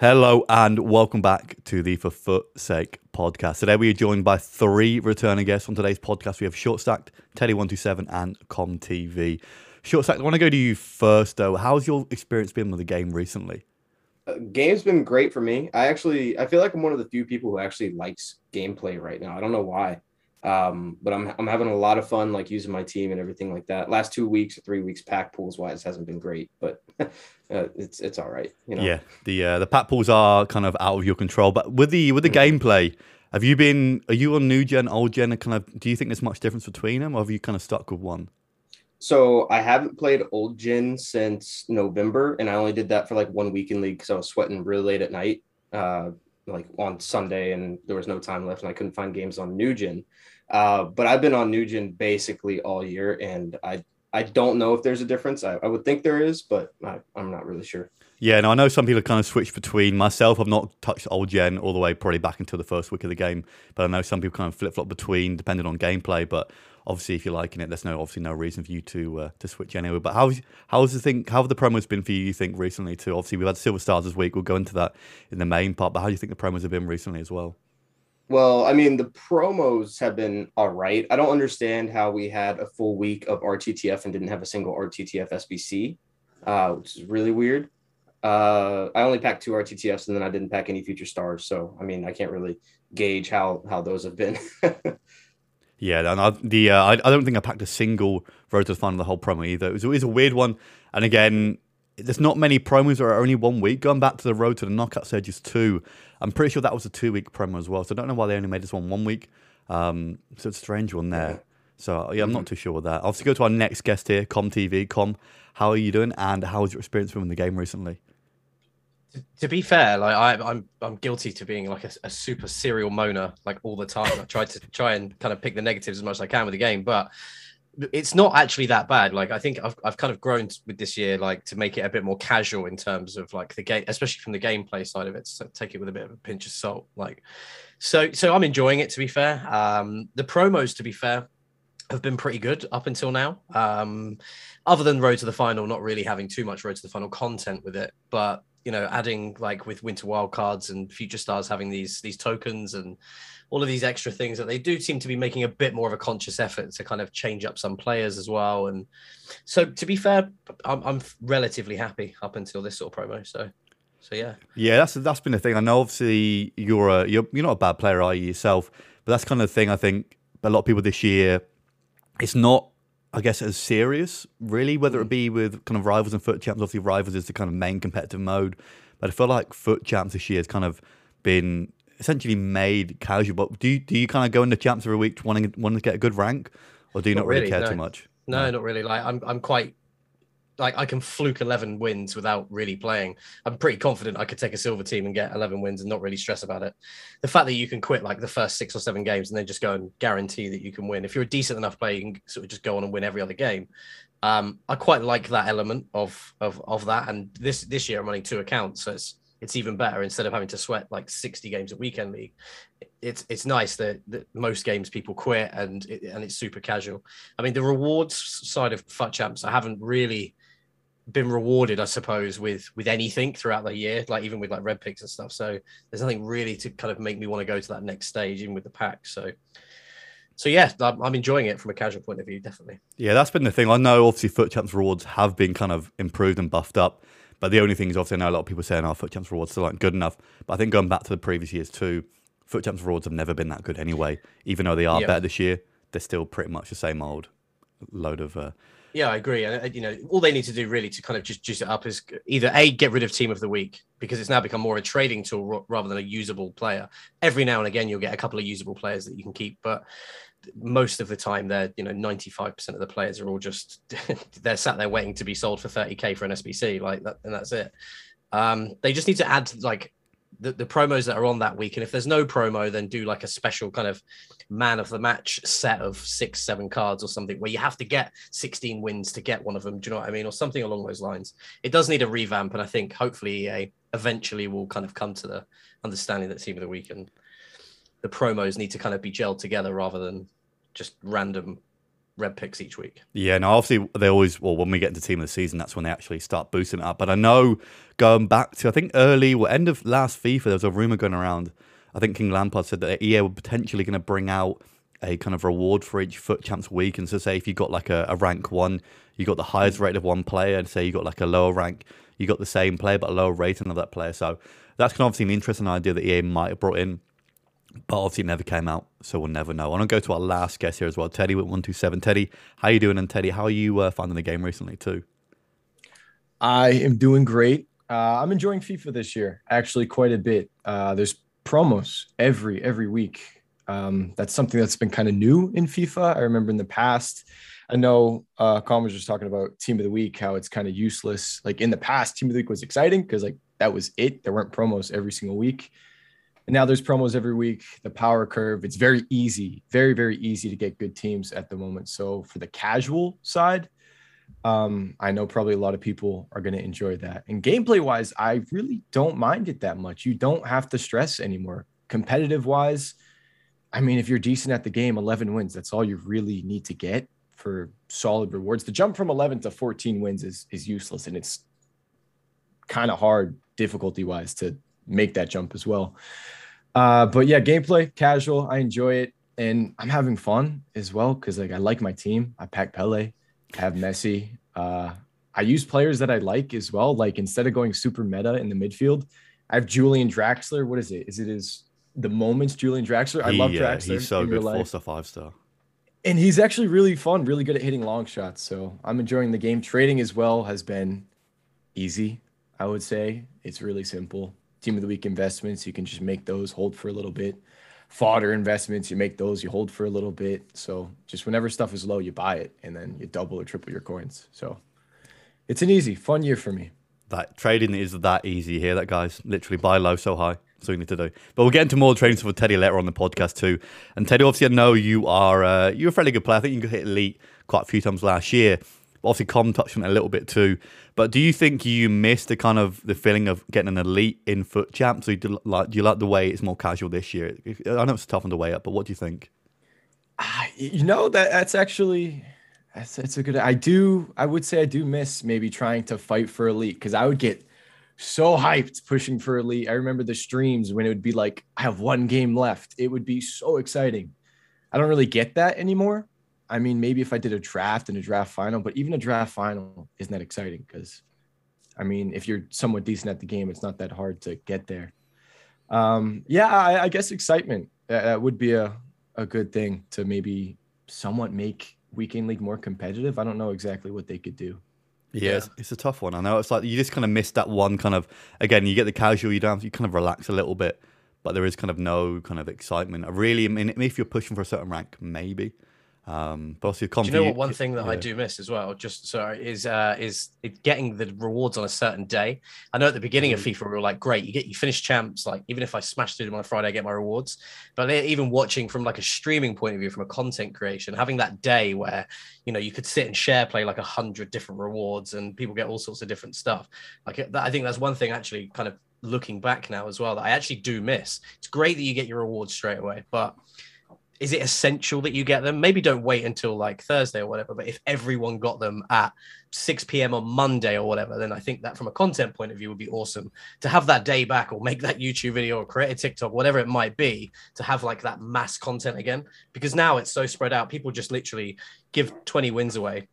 Hello and welcome back to the For Foot Sake podcast. Today we are joined by three returning guests on today's podcast. We have Short Stacked, Teddy127, and Com TV. Short Stacked, I want to go to you first though. How's your experience been with the game recently? Uh, game's been great for me. I actually I feel like I'm one of the few people who actually likes gameplay right now. I don't know why. Um, but I'm I'm having a lot of fun like using my team and everything like that. Last two weeks or three weeks, pack pools wise hasn't been great, but uh, it's it's all right. You know. Yeah, the uh, the pack pools are kind of out of your control, but with the with the mm-hmm. gameplay, have you been? Are you on new gen, old gen? And kind of, do you think there's much difference between them, or have you kind of stuck with one? So I haven't played old gen since November, and I only did that for like one week in league because I was sweating really late at night. Uh, like on Sunday and there was no time left and I couldn't find games on New Gen. Uh, but I've been on New Gen basically all year and I I don't know if there's a difference. I, I would think there is, but I, I'm not really sure. Yeah, and I know some people kind of switch between. Myself, I've not touched old gen all the way, probably back until the first week of the game. But I know some people kind of flip flop between, depending on gameplay. But obviously, if you're liking it, there's no obviously no reason for you to uh, to switch anyway. But how's how's the thing? How have the promos been for you? You think recently too? Obviously, we've had Silver Stars this week. We'll go into that in the main part. But how do you think the promos have been recently as well? Well, I mean, the promos have been all right. I don't understand how we had a full week of RTTF and didn't have a single RTTF SBC, uh, which is really weird. Uh, I only packed two RTTFs and then I didn't pack any future stars. So, I mean, I can't really gauge how how those have been. Yeah, and I, the uh, I, I, don't think I packed a single road to the final the whole promo either. It was always a weird one, and again, there's not many promos that are only one week. Going back to the road to the knockout stages two, I'm pretty sure that was a two week promo as well. So I don't know why they only made this one one week. Um, so it's a strange one there. So yeah, I'm not mm-hmm. too sure with that. I'll go to our next guest here, Com TV. Com, how are you doing? And how was your experience with the game recently? To be fair, like I, am I'm, I'm guilty to being like a, a, super serial moaner like all the time. I try to try and kind of pick the negatives as much as I can with the game, but it's not actually that bad. Like I think I've, I've kind of grown with this year, like to make it a bit more casual in terms of like the game, especially from the gameplay side of it. So take it with a bit of a pinch of salt. Like, so so I'm enjoying it. To be fair, um, the promos, to be fair, have been pretty good up until now. Um, other than Road to the Final, not really having too much Road to the Final content with it, but you know, adding like with Winter Wildcards and Future Stars having these these tokens and all of these extra things that they do seem to be making a bit more of a conscious effort to kind of change up some players as well. And so, to be fair, I'm, I'm relatively happy up until this sort of promo. So, so yeah, yeah, that's that's been the thing. I know obviously you're a you're you're not a bad player, are you yourself? But that's kind of the thing. I think a lot of people this year, it's not I guess, as serious, really, whether it mm. be with kind of rivals and FUT champs. Obviously, rivals is the kind of main competitive mode, but I feel like FUT champs this year has kind of been essentially made casual. But do you, do you kind of go into champs every week wanting wanting to get a good rank, or do you not, not really, really, care no. too much? No, no, not really. Like I'm I'm quite like I can fluke 11 wins without really playing. I'm pretty confident I could take a silver team and get 11 wins and not really stress about it. The fact that you can quit like the first six or seven games and then just go and guarantee that you can win. If you're a decent enough player, you can sort of just go on and win every other game. Um, I quite like that element of of of that. And this this year I'm running two accounts, so it's it's even better instead of having to sweat like 60 games at weekend league it's it's nice that, that most games people quit and it, and it's super casual i mean the rewards side of FUT champs i haven't really been rewarded, I suppose, with with anything throughout the year, like even with like red picks and stuff. So there's nothing really to kind of make me want to go to that next stage, even with the pack. So, so yeah, I'm, I'm enjoying it from a casual point of view, definitely. Yeah, that's been the thing. I know obviously FUT champs rewards have been kind of improved and buffed up, but the only thing is obviously I know a lot of people saying our oh, FUT champs rewards still aren't good enough. But I think going back to the previous years too, FUT champs rewards have never been that good anyway. Even though they are better this year, they're still pretty much the same old load of. Uh, yeah, I agree. And you know, all they need to do really to kind of just juice it up is either a get rid of team of the week because it's now become more a trading tool rather than a usable player. Every now and again, you'll get a couple of usable players that you can keep, but most of the time, they're you know ninety five percent of the players are all just they're sat there waiting to be sold for thirty k for an SBC, like that, and that's it. Um, they just need to add like the, the promos that are on that week. And if there's no promo, then do like a special kind of man of the match set of six, seven cards or something where you have to get 16 wins to get one of them. Do you know what I mean? Or something along those lines. It does need a revamp. And I think hopefully EA eventually will kind of come to the understanding that team of the week and the promos need to kind of be gelled together rather than just random red picks each week. Yeah, no, obviously they always well when we get into team of the season, that's when they actually start boosting it up. But I know going back to I think early well, end of last FIFA, there was a rumor going around. I think King Lampard said that EA were potentially going to bring out a kind of reward for each FUT champs week, and so say if you got like a, a rank one, you got the highest rate of one player, and say you got like a lower rank, you got the same player but a lower rating of that player. So that's kind of obviously an interesting idea that EA might have brought in but obviously it never came out, so we'll never know. I want to go to our last guest here as well, Teddy with one two seven. Teddy, how you doing? And Teddy, how are you uh, finding the game recently too? I am doing great. Uh, I'm enjoying FIFA this year, actually quite a bit. Uh, there's promos every every week. Um, that's something that's been kind of new in FIFA. I remember in the past, I know uh, Colin was just talking about Team of the Week, how it's kind of useless. Like in the past, Team of the Week was exciting because like that was it. There weren't promos every single week. And now there's promos every week. The power curve, it's very easy, very, very easy to get good teams at the moment. So for the casual side, um, I know probably a lot of people are going to enjoy that. And gameplay wise, I really don't mind it that much. You don't have to stress anymore. Competitive wise, I mean, if you're decent at the game, 11 wins, that's all you really need to get for solid rewards. The jump from 11 to 14 wins is, is useless and it's kind of hard difficulty wise to make that jump as well. Uh, but yeah, gameplay, casual. I enjoy it, and I'm having fun as well because like I like my team. I pack Pele, I have Messi. Uh, I use players that I like as well. Like instead of going super meta in the midfield, I have Julian Draxler. What is it? Is it is the moments Julian Draxler? I He, love uh, Draxler. he's so good, four star, five star. and he's actually really fun, really good at hitting long shots. So I'm enjoying the game. Trading as well has been easy. I would say it's really simple. Team of the week investments, you can just make those, hold for a little bit. Fodder investments, you make those, you hold for a little bit. So just whenever stuff is low, you buy it, and then you double or triple your coins. So it's an easy, fun year for me. That trading is that easy here. That guy's literally buy low, so high. So you need to do. But we'll get into more trading stuff with Teddy later on the podcast too. And Teddy, obviously, I know you are uh, you're a fairly good player. I think you hit elite quite a few times last year. Obviously, Com touched on it a little bit too. But do you think you miss the kind of the feeling of getting an elite in FUT champ? So do, like, do you like the way it's more casual this year? I know it's tough on the way up, but what do you think? Ah, you know that that's actually that's that's a good I do I would say I do miss maybe trying to fight for elite because I would get so hyped pushing for elite. I remember the streams when it would be like I have one game left. It would be so exciting. I don't really get that anymore. I mean, maybe if I did a draft and a draft final, but even a draft final isn't that exciting because I mean, if you're somewhat decent at the game, it's not that hard to get there. Um, yeah, I, I guess excitement that, that would be a a good thing to maybe somewhat make weekend league more competitive. I don't know exactly what they could do. Yeah, It's, it's a tough one. I know it's like you just kind of miss that one kind of again. You get the casual, you don't have, you kind of relax a little bit, but there is kind of no kind of excitement. I really, I mean, if you're pushing for a certain rank, maybe. Um, but also, Do you know what? One thing that I do miss as well, just sorry, is uh, is it getting the rewards on a certain day. I know at the beginning of FIFA we were like, great, you get you finish champs. Like even if I smash through them on a Friday, I get my rewards. But even watching from like a streaming point of view, from a content creation, having that day where you know you could sit and share play like a hundred different rewards and people get all sorts of different stuff. Like that, I think that's one thing actually kind of looking back now as well that I actually do miss. It's great that you get your rewards straight away, but is it essential that you get them? Maybe don't wait until like Thursday or whatever. But if everyone got them at 6 p.m. on Monday or whatever, then I think that from a content point of view would be awesome to have that day back or make that YouTube video or create a TikTok, whatever it might be, to have like that mass content again. Because now it's so spread out. People just literally give 20 wins away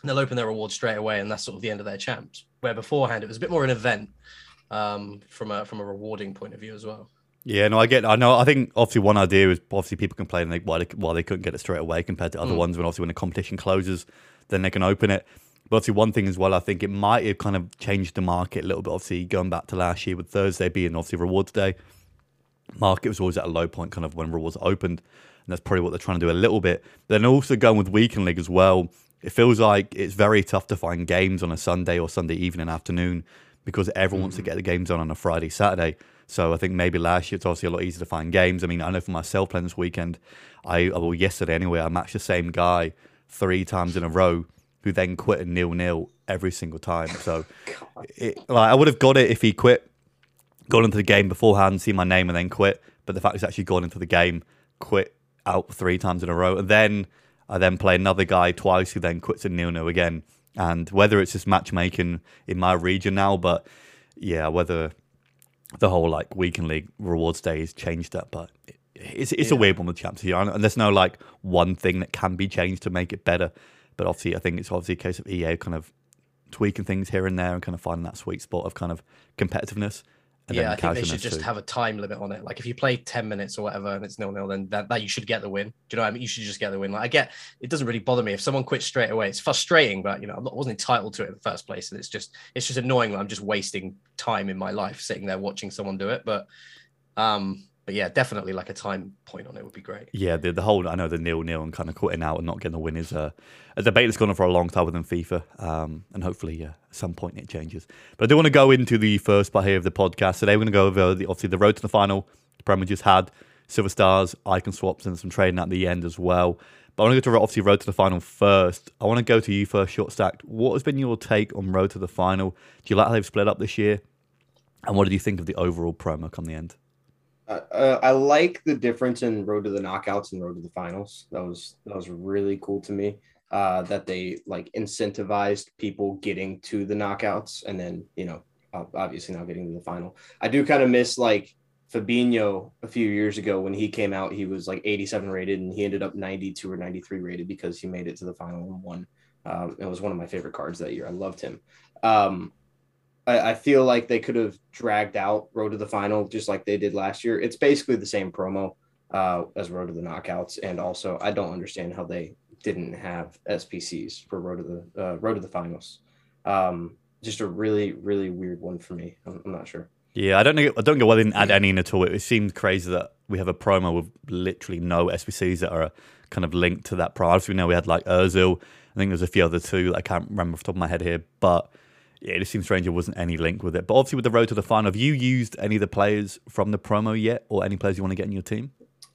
and they'll open their reward straight away, and that's sort of the end of their champs. Where beforehand it was a bit more an event um, from a from a rewarding point of view as well. Yeah, no, I get. I know. I think obviously one idea is obviously people complain like why they why they couldn't get it straight away compared to other Mm. ones. When obviously when the competition closes, then they can open it. But obviously one thing as well, I think it might have kind of changed the market a little bit. Obviously going back to last year with Thursday being obviously rewards day, market was always at a low point, kind of when rewards opened, and that's probably what they're trying to do a little bit. Then also going with weekend league as well. It feels like it's very tough to find games on a Sunday or Sunday evening afternoon because everyone wants to get the games on on a Friday, Saturday. So I think maybe last year it's obviously a lot easier to find games. I mean, I know for myself playing this weekend, I uh, well yesterday anyway, I matched the same guy three times in a row who then quit a nil nil every single time. So it, like, I would have got it if he quit, gone into the game beforehand, seen my name and then quit. But the fact he's actually gone into the game, quit out three times in a row, and then I then play another guy twice who then quits a nil nil again. And whether it's just matchmaking in my region now, but yeah, whether the whole like weekend league rewards days changed that, but it's it's yeah. a weird one with champs here, and there's no like one thing that can be changed to make it better. But obviously, I think it's obviously a case of EA kind of tweaking things here and there and kind of finding that sweet spot of kind of competitiveness. Yeah, I think they should just too. have a time limit on it. Like if you play 10 minutes or whatever and it's nil nil, then that, that you should get the win. Do you know what I mean? You should just get the win. Like I get it doesn't really bother me if someone quits straight away. It's frustrating, but you know, I wasn't entitled to it in the first place. And it's just it's just annoying that I'm just wasting time in my life sitting there watching someone do it. But um but yeah, definitely like a time point on it would be great. Yeah, the, the whole I know the nil nil and kind of quitting out and not getting the win is a, a debate that's gone on for a long time within FIFA, um, and hopefully yeah, at some point it changes. But I do want to go into the first part here of the podcast today. We're going to go over the, obviously the road to the final. The Premier just had silver stars, icon swaps, and some trading at the end as well. But I want to go to obviously road to the final first. I want to go to you first, short stacked. What has been your take on road to the final? Do you like how they've split up this year? And what did you think of the overall promo come the end? Uh, I like the difference in Road to the Knockouts and Road to the Finals. That was that was really cool to me. Uh, that they like incentivized people getting to the knockouts and then you know obviously now getting to the final. I do kind of miss like Fabinho a few years ago when he came out. He was like 87 rated and he ended up 92 or 93 rated because he made it to the final and won. Um, it was one of my favorite cards that year. I loved him. Um, I, I feel like they could have dragged out Road to the Final just like they did last year. It's basically the same promo uh, as Road to the Knockouts, and also I don't understand how they didn't have SBCs for Road to the uh, Road to the Finals. Um, just a really really weird one for me. I'm, I'm not sure. Yeah, I don't know. I don't know why they didn't add any in at all. It seemed crazy that we have a promo with literally no SBCs that are kind of linked to that promo. Obviously, we know we had like Özil. I think there's a few other two I can't remember off the top of my head here, but yeah, it just seems strange there wasn't any link with it. But obviously, with the road to the final, have you used any of the players from the promo yet, or any players you want to get in your team?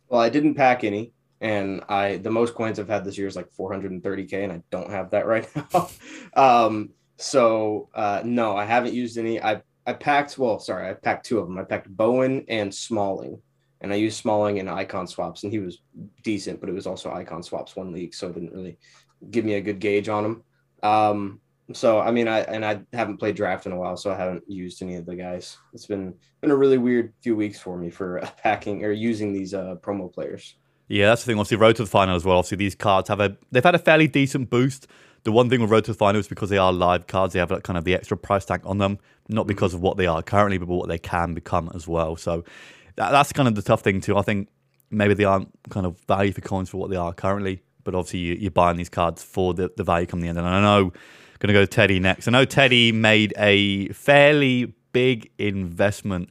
Well, I didn't pack any, and I the most coins I've had this year is like 430k, and I don't have that right now. um, so uh, no, I haven't used any. I I packed well, sorry, I packed two of them. I packed Bowen and Smalling, and I used Smalling in icon swaps, and he was decent, but it was also icon swaps one league, so it didn't really give me a good gauge on him. Um, so I mean, I and I haven't played draft in a while, so I haven't used any of the guys. It's been been a really weird few weeks for me for packing or using these uh, promo players. Yeah, that's the thing. Obviously, road to the final as well. Obviously, these cards have a they've had a fairly decent boost. The one thing with road to the final is because they are live cards, they have like kind of the extra price tag on them, not because of what they are currently, but what they can become as well. So that, that's kind of the tough thing too. I think maybe they aren't kind of value for coins for what they are currently, but obviously you, are buying these cards for the, the value come the end. And I know Going to go to Teddy next. I know Teddy made a fairly big investment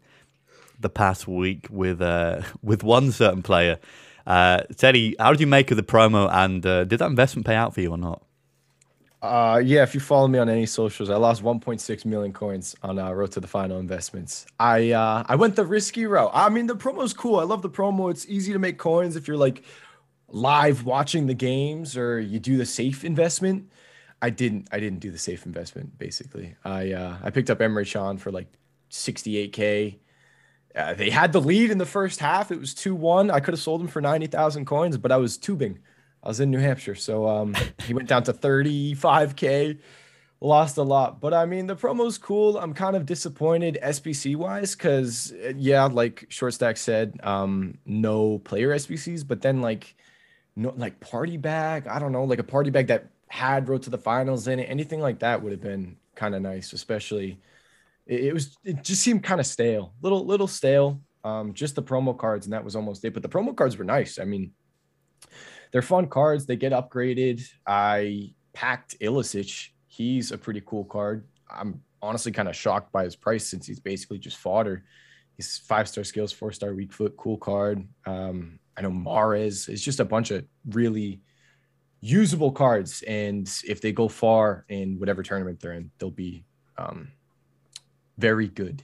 the past week with uh, with one certain player. Uh, Teddy, how did you make of the promo, and uh, did that investment pay out for you or not? Uh, yeah, if you follow me on any socials, I lost 1.6 million coins on uh, Road to the Final investments. I uh, I went the risky route. I mean, the promo's cool. I love the promo. It's easy to make coins if you're like live watching the games or you do the safe investment. I didn't I didn't do the safe investment basically. I uh, I picked up Emre Can for like 68k. Uh, they had the lead in the first half. It was 2-1. I could have sold him for 90,000 coins, but I was tubing. I was in New Hampshire, so um, he went down to 35k. Lost a lot, but I mean the promo's cool. I'm kind of disappointed SBC wise because uh, yeah, like Short Stack said, um, no player SBCs, but then like no like party bag. I don't know, like a party bag that had road to the finals in it, anything like that would have been kind of nice, especially it, it, was it just seemed kind of stale, little little stale. Um, just the promo cards, and that was almost it. But the promo cards were nice. I mean, they're fun cards. They get upgraded. I packed Ilicic. He's a pretty cool card. I'm honestly kind of shocked by his price since he's basically just fodder. He's five star skills, four star weak foot, cool card. Um, I know Mahrez is just a bunch of really usable cards, and if they go far in whatever tournament they're in, they'll be um, very good.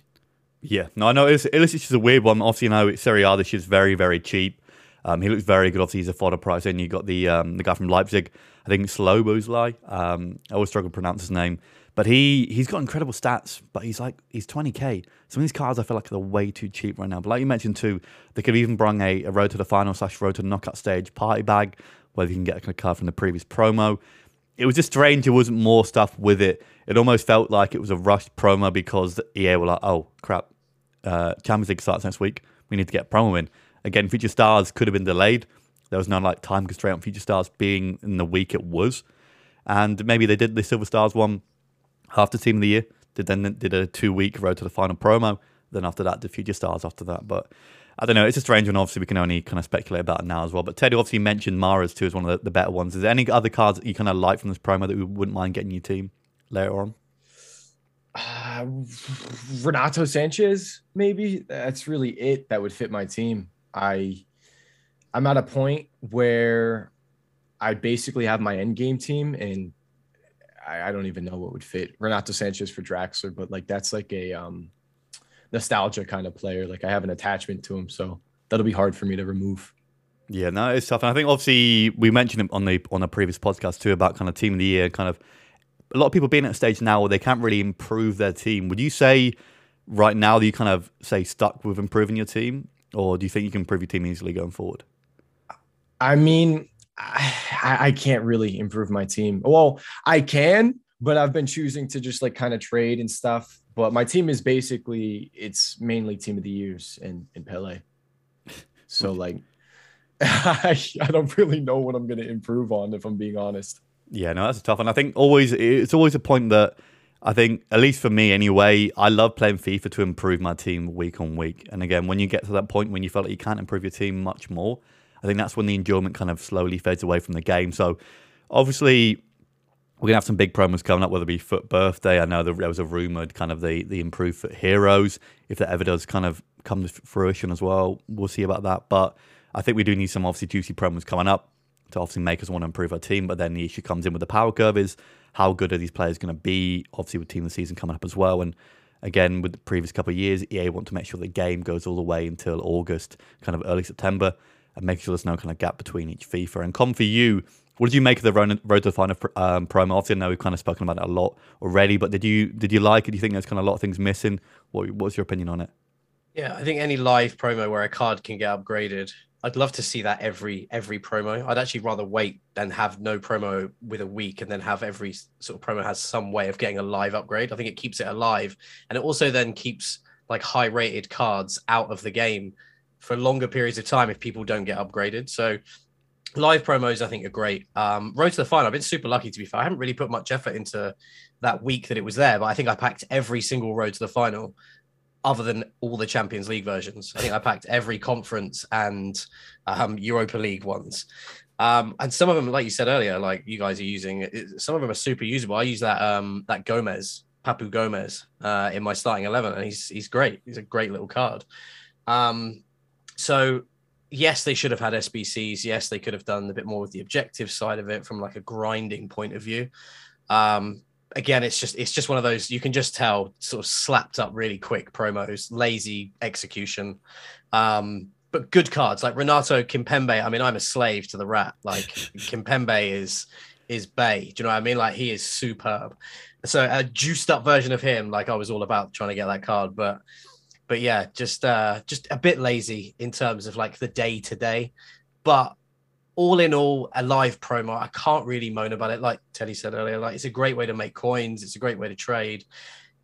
Yeah, no, I know it's just a weird one. Obviously, you know, Serie A this very, very cheap. Um, he looks very good. Obviously, he's a fodder price. And you got the um, the guy from Leipzig, I think Szoboszlai. Um, I always struggle to pronounce his name, but he he's got incredible stats. But he's like he's 20k. Some of these cards I feel like they're way too cheap right now. But like you mentioned too, they could even bring a, a road to the final slash road to the knockout stage party bag whether you can get a card from the previous promo. It was just strange. There wasn't more stuff with it. It almost felt like it was a rushed promo because EA were like, "Oh crap, uh, Champions League starts next week. We need to get promo in." Again, Future Stars could have been delayed. There was no like time constraint on Future Stars being in the week it was, and maybe they did the Silver Stars one after Team of the Year. Did then did a two week road to the final promo. Then after that, the Future Stars after that. But I don't know. It's a strange one. Obviously, we can only kind of speculate about it now as well. But Teddy obviously mentioned Mahrez too as one of the, the better ones. Is there any other cards that you kind of like from this promo that we wouldn't mind getting your team later on? Uh, Renato Sanchez, maybe that's really it that would fit my team. I I'm at a point where I basically have my end game team, and I, I don't even know what would fit Renato Sanchez for Draxler, but like that's like a um nostalgia kind of player. Like I have an attachment to him, so that'll be hard for me to remove. Yeah, no, it's tough. And I think obviously we mentioned it on the on a previous podcast too about kind of team of the year, kind of a lot of people being at a stage now where they can't really improve their team. Would you say right now that you kind of say stuck with improving your team, or do you think you can improve your team easily going forward? I mean, I, I can't really improve my team. Well, I can, but I've been choosing to just like kind of trade and stuff. But my team is basically it's mainly team of the years and in Pele. So like I, I don't really know what I'm gonna improve on if I'm being honest. Yeah, no, that's a tough. And I think always it's always a point that I think, at least for me anyway, I love playing FIFA to improve my team week on week. And again, when you get to that point when you feel like you can't improve your team much more, I think that's when the enjoyment kind of slowly fades away from the game. So obviously, we're gonna have some big promos coming up, whether it be FUT Birthday. I know there was a rumored kind of the the improved FUT Heroes. If that ever does kind of come to fruition as well, we'll see about that. But I think we do need some obviously juicy promos coming up to obviously make us want to improve our team. But then the issue comes in with the power curve is how good are these players going to be? Obviously, with team of the season coming up as well, and again with the previous couple of years, EA want to make sure the game goes all the way until August, kind of early September, and make sure there's no kind of gap between each FIFA. And come for you. What did you make of the Road to the Final um, promo? Obviously, I know we've kind of spoken about it a lot already, but did you did you like it? Do you think there's kind of a lot of things missing? What what's your opinion on it? Yeah, I think any live promo where a card can get upgraded I'd love to see that every every promo. I'd actually rather wait than have no promo with a week and then have every sort of promo has some way of getting a live upgrade. I think it keeps it alive and it also then keeps like high rated cards out of the game for longer periods of time if people don't get upgraded. So live promos I think are great. Um, road to the final. I've been super lucky to be fair. I haven't really put much effort into that week that it was there, but I think I packed every single road to the final other than all the Champions League versions. I think I packed every conference and um, Europa League ones. Um, and some of them, like you said earlier, like you guys are using, some of them are super usable. I use that um, that Gomez, Papu Gomez, uh, in my starting eleven, and he's he's great. He's a great little card. Um, so yes, they should have had SBCs. Yes, they could have done a bit more with the objective side of it from like a grinding point of view. Um, again, it's just it's just one of those you can just tell sort of slapped up really quick promos, lazy execution. Um, but good cards like Renato Kimpembe. I mean, I'm a slave to the rat. Like Kimpembe is is Bay. Do you know what I mean? Like he is superb. So a juiced up version of him, like I was all about trying to get that card, but but yeah, just uh just a bit lazy in terms of like the day to day. But all in all, a live promo. I can't really moan about it. Like Teddy said earlier, like it's a great way to make coins. It's a great way to trade.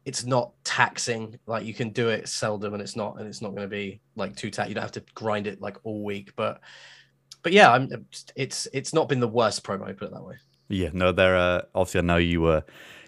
It's not taxing. Like you can do it seldom, and it's not, and it's not going to be like too tax. You don't have to grind it like all week. But, but yeah, I'm. It's it's not been the worst promo. Put it that way. Yeah, no, there. Uh, obviously, I know you were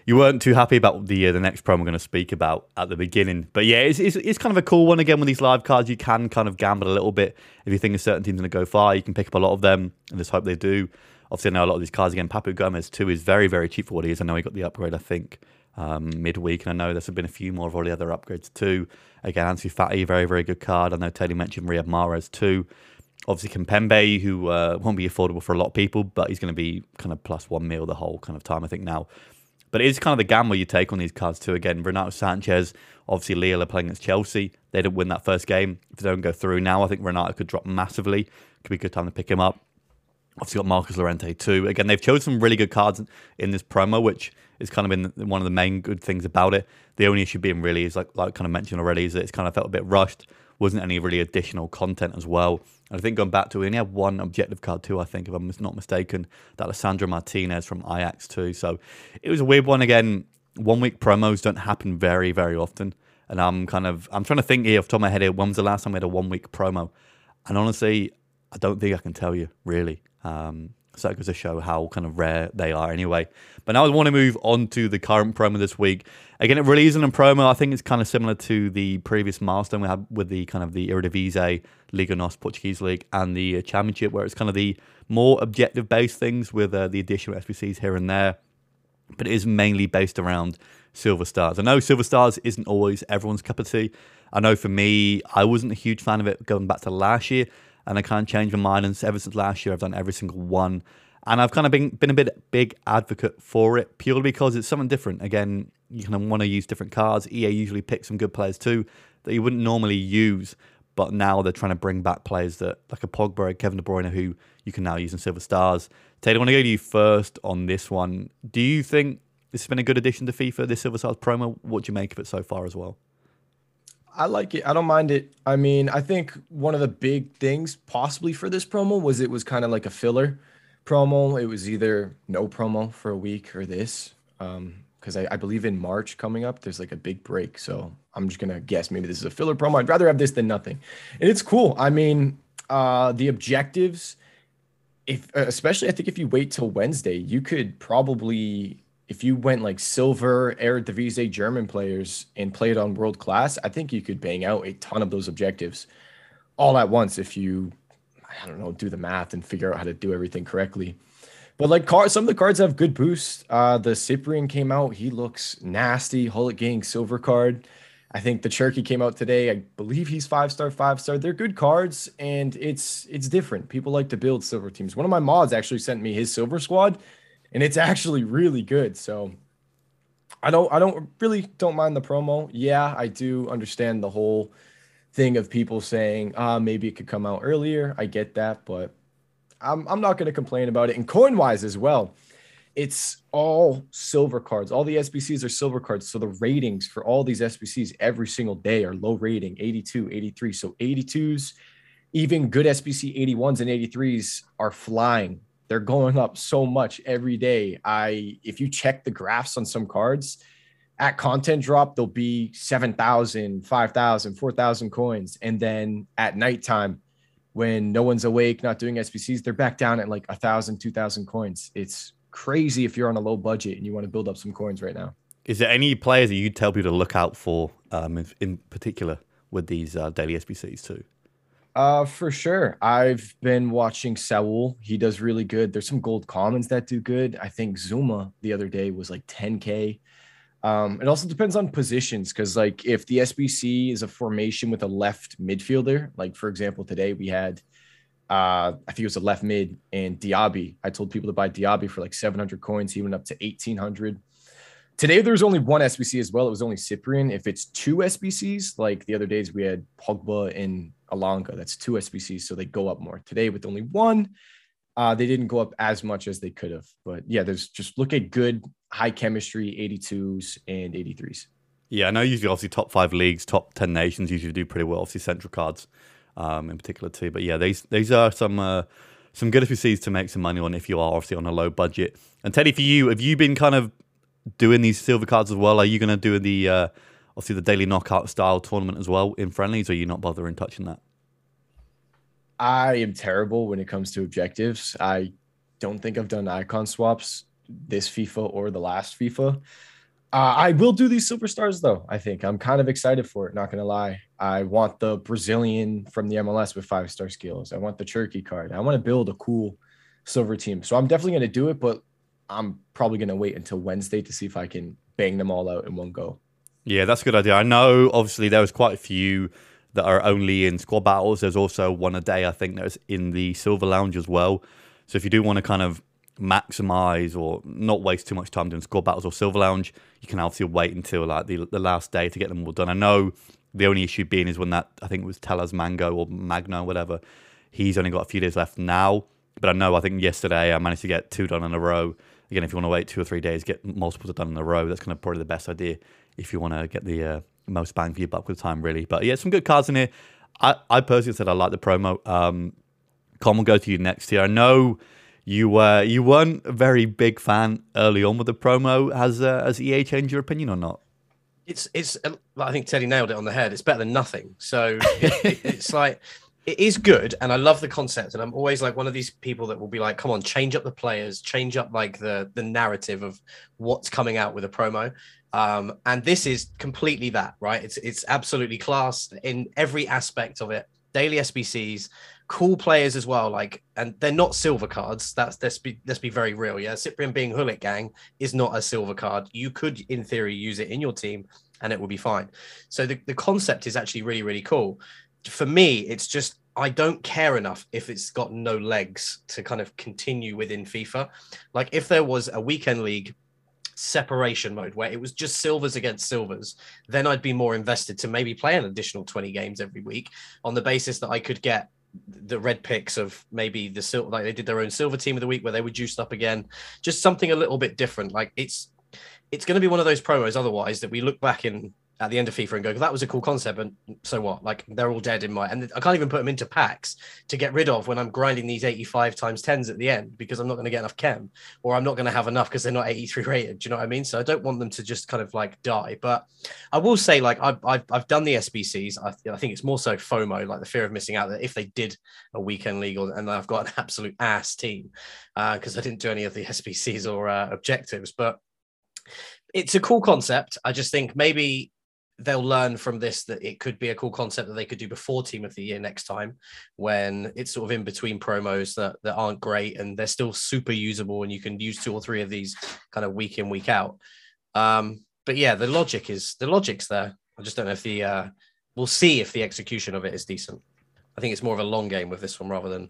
you weren't too happy about the uh, the next promo we're going to speak about at the beginning. But yeah, it's, it's, it's kind of a cool one again with these live cards. You can kind of gamble a little bit if you think a certain team's going to go far. You can pick up a lot of them and just hope they do. Obviously, I know a lot of these cards again. Papu Gomez too is very very cheap for what he is. I know he got the upgrade. I think um, midweek, and I know there's been a few more of all the other upgrades too. Again, Ansu Fati, very very good card. I know Teddy mentioned Riyad Mahrez too. Obviously, Kimpembe, who uh, won't be affordable for a lot of people, but he's going to be kind of plus one meal the whole kind of time. I think now. But it is kind of the gamble you take on these cards too. Again, Renato Sanchez, obviously Lille are playing against Chelsea. They didn't win that first game. If they don't go through now, I think Renato could drop massively. Could be a good time to pick him up. Obviously got Marcos Llorente too. Again, they've chosen some really good cards in this promo, which is kind of been one of the main good things about it. The only issue being really is like like kind of mentioned already is that it's kind of felt a bit rushed. Wasn't any really additional content as well. And I think going back to, we only have one objective card too, I think, if I'm not mistaken, that Lisandro Martinez from Ajax too. So it was a weird one. Again, one week promos don't happen very, very often. And I'm kind of, I'm trying to think here off the top of my head here, when was the last time we had a one week promo? And honestly, I don't think I can tell you, really. Um, so that goes to show how kind of rare they are anyway. But now I want to move on to the current promo this week. Again, it really isn't a promo. I think it's kind of similar to the previous milestone we had with the kind of the Eredivisie, Liga NOS Portuguese League, and the uh, Championship, where it's kind of the more objective based things with uh, the addition of SBCs here and there. But it is mainly based around Silver Stars. I know Silver Stars isn't always everyone's cup of tea. I know for me, I wasn't a huge fan of it going back to last year and I can't change my mind. And ever since last year, I've done every single one. And I've kind of been, been a bit big advocate for it purely because it's something different. Again, you kind of want to use different cards. EA usually picks some good players too that you wouldn't normally use, but now they're trying to bring back players that like a Pogba, Kevin De Bruyne, who you can now use in Silver Stars. Taylor, I want to go to you first on this one. Do you think this has been a good addition to FIFA, this Silver Stars promo? What do you make of it so far as well? I like it. I don't mind it. I mean, I think one of the big things possibly for this promo was it was kind of like a filler promo. It was either no promo for a week or this. Um, because I, I, believe in March coming up, there's like a big break. So I'm just gonna guess maybe this is a filler promo. I'd rather have this than nothing. And it's cool. I mean, uh, the objectives, if especially I think if you wait till Wednesday, you could probably if you went like silver Eredivisie German players and played on world class, I think you could bang out a ton of those objectives all at once if you, I don't know, do the math and figure out how to do everything correctly. But like car, some of the cards have good boosts. Uh, the Cyprien came out; he looks nasty. Hullet Gang silver card. I think the Cherki came out today. I believe he's five star, five star. They're good cards, and it's it's different. People like to build silver teams. One of my mods actually sent me his silver squad, and it's actually really good. So I don't I don't really don't mind the promo. Yeah, I do understand the whole thing of people saying, ah, maybe it could come out earlier. I get that, but I'm I'm not gonna complain about it. And coin wise as well, it's all silver cards. All the SBCs are silver cards. So the ratings for all these SBCs every single day are low rating, 82, 83. So 82s, even good SBC 81s and 83s are flying they're going up so much every day. I if you check the graphs on some cards, at content drop there'll be 7,000, 5,000, 4,000 coins and then at nighttime when no one's awake, not doing SBCs, they're back down at like a thousand, two thousand coins. It's crazy if you're on a low budget and you want to build up some coins right now. Is there any players that you'd tell people to look out for um, in, particular with these uh, daily SBCs too? Uh, for sure. I've been watching Saul. He does really good. There's some gold commons that do good. I think Zouma the other day was like 10k. Um, it also depends on positions because, like, if the SBC is a formation with a left midfielder, like for example, today we had, uh, I think it was a left mid and Diaby. I told people to buy Diaby for like 700 coins. He went up to 1800. Today there's only one SBC as well. It was only Cyprien. If it's two SBCs, like the other days we had Pogba and Elanga. That's two SBCs, so they go up more. Today with only one, uh, they didn't go up as much as they could have. But yeah, there's just look at good high chemistry 82s and 83s. Yeah, I know usually obviously top five leagues, top ten nations usually do pretty well. Obviously central cards um, in particular too. But yeah, these these are some uh, some good SBCs to make some money on if you are obviously on a low budget. And Teddy, for you, have you been kind of doing these silver cards as well? Are you going to do the uh, obviously the daily knockout style tournament as well in friendlies, or are you not bothering touching that? I am terrible when it comes to objectives. I don't think I've done icon swaps this FIFA or the last FIFA. Uh, I will do these superstars though. I think I'm kind of excited for it. Not gonna lie. I want the Brazilian from the MLS with five star skills. I want the Cherki card. I want to build a cool silver team. So I'm definitely gonna do it, but I'm probably gonna wait until Wednesday to see if I can bang them all out in one go. Yeah, that's a good idea. I know obviously there was quite a few that are only in squad battles. There's also one a day, I think, that's in the Silver Lounge as well. So if you do want to kind of maximize or not waste too much time doing squad battles or Silver Lounge, you can obviously wait until like the, the last day to get them all done. I know the only issue being is when that, I think it was Talles Mango or Magno, whatever, he's only got a few days left now. But I know, I think yesterday I managed to get two done in a row. Again, if you want to wait two or three days, get multiple done in a row, that's kind of probably the best idea if you want to get the uh, most bang for your buck with time, really. But yeah, some good cards in here. I, I personally said I like the promo. Um, Con will go to you next year. I know you were you weren't a very big fan early on with the promo. Has uh, has EA changed your opinion or not? It's it's. uh, I think Teddy nailed it on the head. It's better than nothing. So it, it- it's like it is good, and I love the concept. And I'm always like one of these people that will be like, "Come on, change up the players, change up like the the narrative of what's coming out with a promo." Um, and this is completely that, right? It's it's absolutely class in every aspect of it. Daily SBCs, cool players as well. Like, and they're not silver cards. That's let's be let's be very real. Yeah, Cyprien being Hulik Gang is not a silver card. You could, in theory, use it in your team, and it will be fine. So the, the concept is actually really really cool. For me, it's just I don't care enough if it's got no legs to kind of continue within FIFA. Like if there was a weekend league separation mode where it was just silvers against silvers, then I'd be more invested to maybe play an additional 20 games every week on the basis that I could get the red picks of maybe the silver like they did their own silver team of the week where they were juiced up again just something a little bit different like it's it's going to be one of those promos otherwise that we look back in at the end of FIFA and go, that was a cool concept, and so what? Like they're all dead in my, and I can't even put them into packs to get rid of when I'm grinding these 85 times 10s at the end because I'm not going to get enough chem, or I'm not going to have enough because they're not 83 rated. Do you know what I mean? So I don't want them to just kind of like die. But I will say, like I've I've, I've done the SBCs. I, I think it's more so FOMO, like the fear of missing out. That if they did a weekend legal and I've got an absolute ass team because I didn't do any of the SBCs or uh, objectives, but it's a cool concept. I just think maybe they'll learn from this that it could be a cool concept that they could do before team of the year next time when it's sort of in between promos that, that aren't great and they're still super usable and you can use two or three of these kind of week in week out. Um but yeah the logic is the logic's there. I just don't know if the uh we'll see if the execution of it is decent. I think it's more of a long game with this one rather than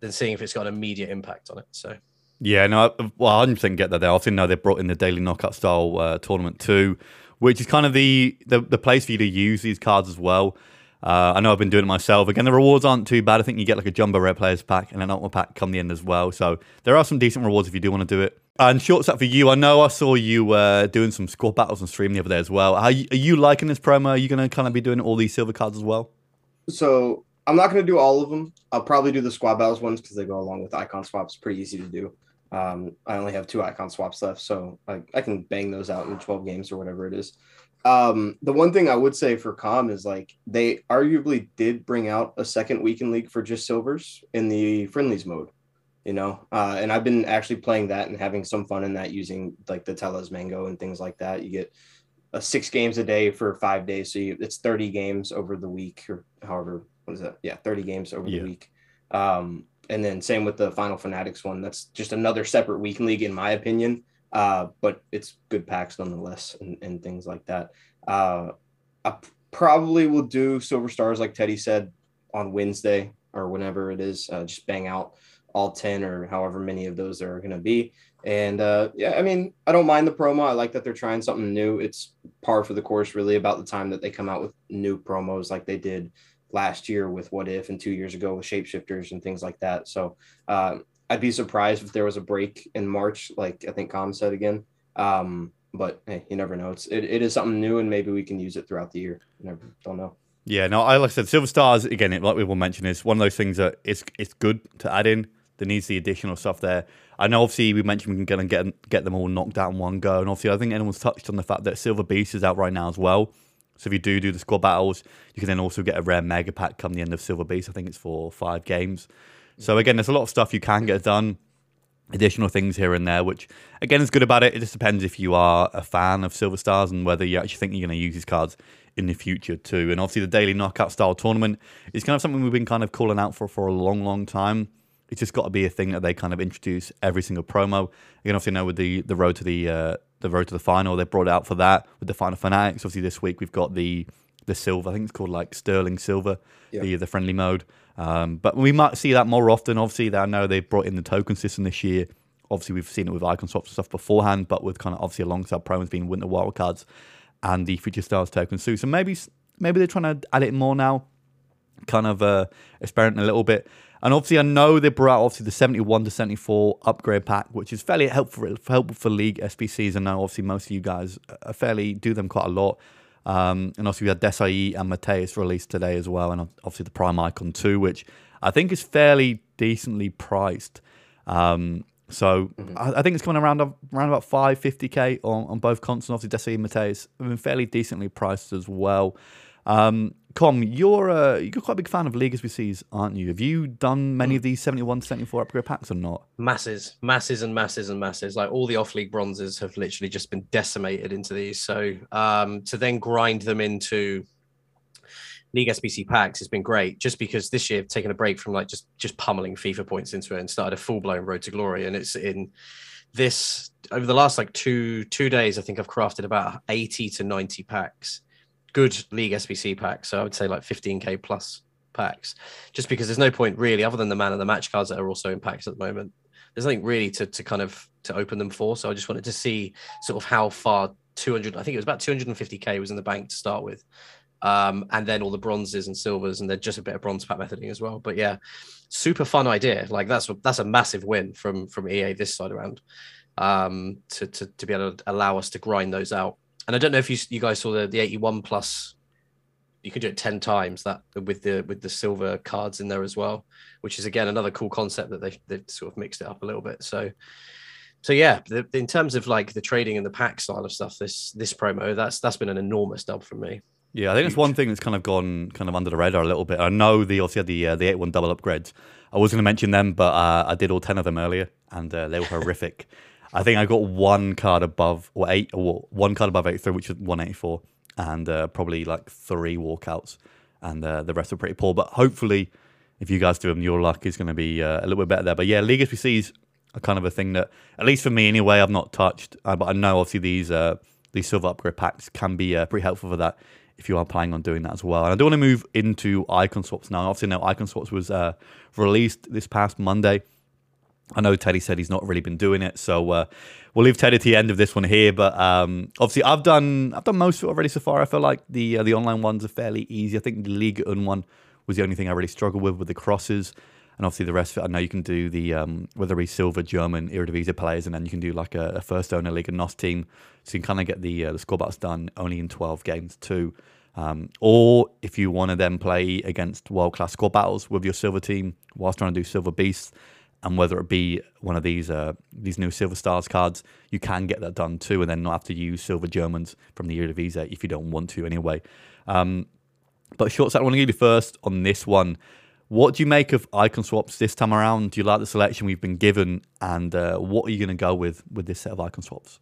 than seeing if it's got an immediate impact on it so. Yeah, no, I- well, I 100% get that. They also know they brought in the daily knockout style uh, tournament too, which is kind of the, the the place for you to use these cards as well. Uh, I know I've been doing it myself. Again, the rewards aren't too bad. I think you get like a jumbo rare players pack and an ultimate pack come the end as well. So there are some decent rewards if you do want to do it. And short set for you, I know I saw you uh, doing some squad battles on stream the other day as well. Are you liking this promo? Are you going to kind of be doing all these silver cards as well? So I'm not going to do all of them. I'll probably do the squad battles ones because they go along with icon swaps. Pretty easy to do. Um, I only have two icon swaps left, so I, I can bang those out in 12 games or whatever it is. Um, the one thing I would say for Com is like they arguably did bring out a second weekend league for just silvers in the friendlies mode, you know. Uh, and I've been actually playing that and having some fun in that using like the Talles Mango and things like that. You get uh, six games a day for five days, so you, it's 30 games over the week or however what is that? Yeah, 30 games over Yeah. the week. Um, and then same with the Final Fanatics one. That's just another separate weekend league, in my opinion. Uh, but it's good packs nonetheless, and, and things like that. Uh, I p- probably will do Silver Stars, like Teddy said, on Wednesday or whenever it is. Uh, just bang out all 10 or however many of those there are going to be. And uh, yeah, I mean, I don't mind the promo. I like that they're trying something new. It's par for the course, really, about the time that they come out with new promos like they did last year with What If and two years ago with Shapeshifters and things like that. So uh, I'd be surprised if there was a break in March, like I think Com said again. Um, but hey, you never know. It's it, it is something new, and maybe we can use it throughout the year. Never don't know. Yeah, no, I like I said, Silver Stars again. It, like we will mention, is one of those things that it's it's good to add in. There needs the additional stuff there. I know, obviously, we mentioned we can get and get get them all knocked out in one go, and obviously, I think anyone's touched on the fact that Silver Beast is out right now as well. So if you do do the squad battles, you can then also get a rare mega pack come the end of Silver Beast. I think it's for five games. So again, there's a lot of stuff you can get done additional things here and there, which again is good about it. It just depends if you are a fan of Silver Stars and whether you actually think you're going to use these cards in the future too. And obviously, the daily knockout style tournament is kind of something we've been kind of calling out for for a long, long time. It's just got to be a thing that they kind of introduce every single promo. Again, obviously, know with the the road to the uh, the road to the final, they brought it out for that with the final fanatics. Obviously, this week we've got the the silver. I think it's called like Sterling Silver, Yeah. the the friendly mode. Um, but we might see that more often. Obviously, I know they've brought in the token system this year. Obviously, we've seen it with icon swaps and stuff beforehand, but with kind of obviously alongside promos being winter wildcards and the future stars token too. So maybe maybe they're trying to add it more now, kind of uh, experimenting a little bit. And obviously, I know they brought out obviously the 71 to 74 upgrade pack, which is fairly helpful helpful for league SBCs. I know obviously most of you guys are fairly do them quite a lot. Um, and also we had Desai and Mateus released today as well, and obviously the Prime Icon 2, which I think is fairly decently priced. Um, so mm-hmm. I, I, think it's coming around around about 550k on, on both consoles. Obviously, Desai and Mateus have been fairly decently priced as well. Um, Com, you're uh, you're quite a big fan of League SBCs, aren't you? Have you done many of these 71 74 upgrade packs or not? Masses, masses, and masses and masses. Like all the off league bronzes have literally just been decimated into these. So um, to then grind them into League SBC packs has been great. Just because this year I've taken a break from like just just pummeling FIFA points into it and started a full blown road to glory. And it's in this over the last like two two days. I think I've crafted about 80 to 90 packs good league SBC packs. So I would say like 15k plus packs, just because there's no point really, other than the man and the match cards that are also in packs at the moment. There's nothing really to to kind of to open them for. So I just wanted to see sort of how far 200. I think it was about 250k was in the bank to start with. Um, and then all the bronzes and silvers, and then just a bit of bronze pack methoding as well. But yeah, super fun idea. Like that's that's a massive win from from EA this side around um, to, to to be able to allow us to grind those out and I don't know if you you guys saw the the 81 plus. You can do it 10 times that with the with the silver cards in there as well, which is again another cool concept that they they've sort of mixed it up a little bit. So so yeah, the, in terms of like the trading and the pack style of stuff, this this promo that's that's been an enormous dub for me. Yeah, I think it's one thing that's kind of gone kind of under the radar a little bit. I know the also had the uh, the eight one double upgrades. I was going to mention them, but uh, I did all ten of them earlier, and uh, they were horrific. I think I got one card above or eight or one card above 83, which was 184, and uh, probably like three walkouts, and uh, the rest are pretty poor. But hopefully, if you guys do them, your luck is going to be uh, a little bit better there. But yeah, League SBCs are kind of a thing that, at least for me anyway, I've not touched. Uh, but I know obviously these uh, these silver upgrade packs can be uh, pretty helpful for that if you are planning on doing that as well. And I do want to move into icon swaps now. Obviously, now icon swaps was released this past Monday. I know Teddy said he's not really been doing it, so uh, we'll leave Teddy to the end of this one here. But um, obviously, I've done I've done most of it already so far. I feel like the uh, the online ones are fairly easy. I think the League Un one was the only thing I really struggled with with the crosses, and obviously the rest of it. I know you can do the um, whether it be silver German Eredivisie players, and then you can do like a, a first owner Liga NOS team, so you can kind of get the uh, the squad battles done only in twelve games too. Um, or if you want to then play against world class squad battles with your silver team whilst trying to do silver beasts and whether it be one of these uh, these new Silver Stars cards, you can get that done too, and then not have to use Silver Germans from the Eredivisie if you don't want to anyway. Um, but short set, I want to give you first on this one. What do you make of icon swaps this time around? Do you like the selection we've been given, and uh, what are you going to go with with this set of icon swaps?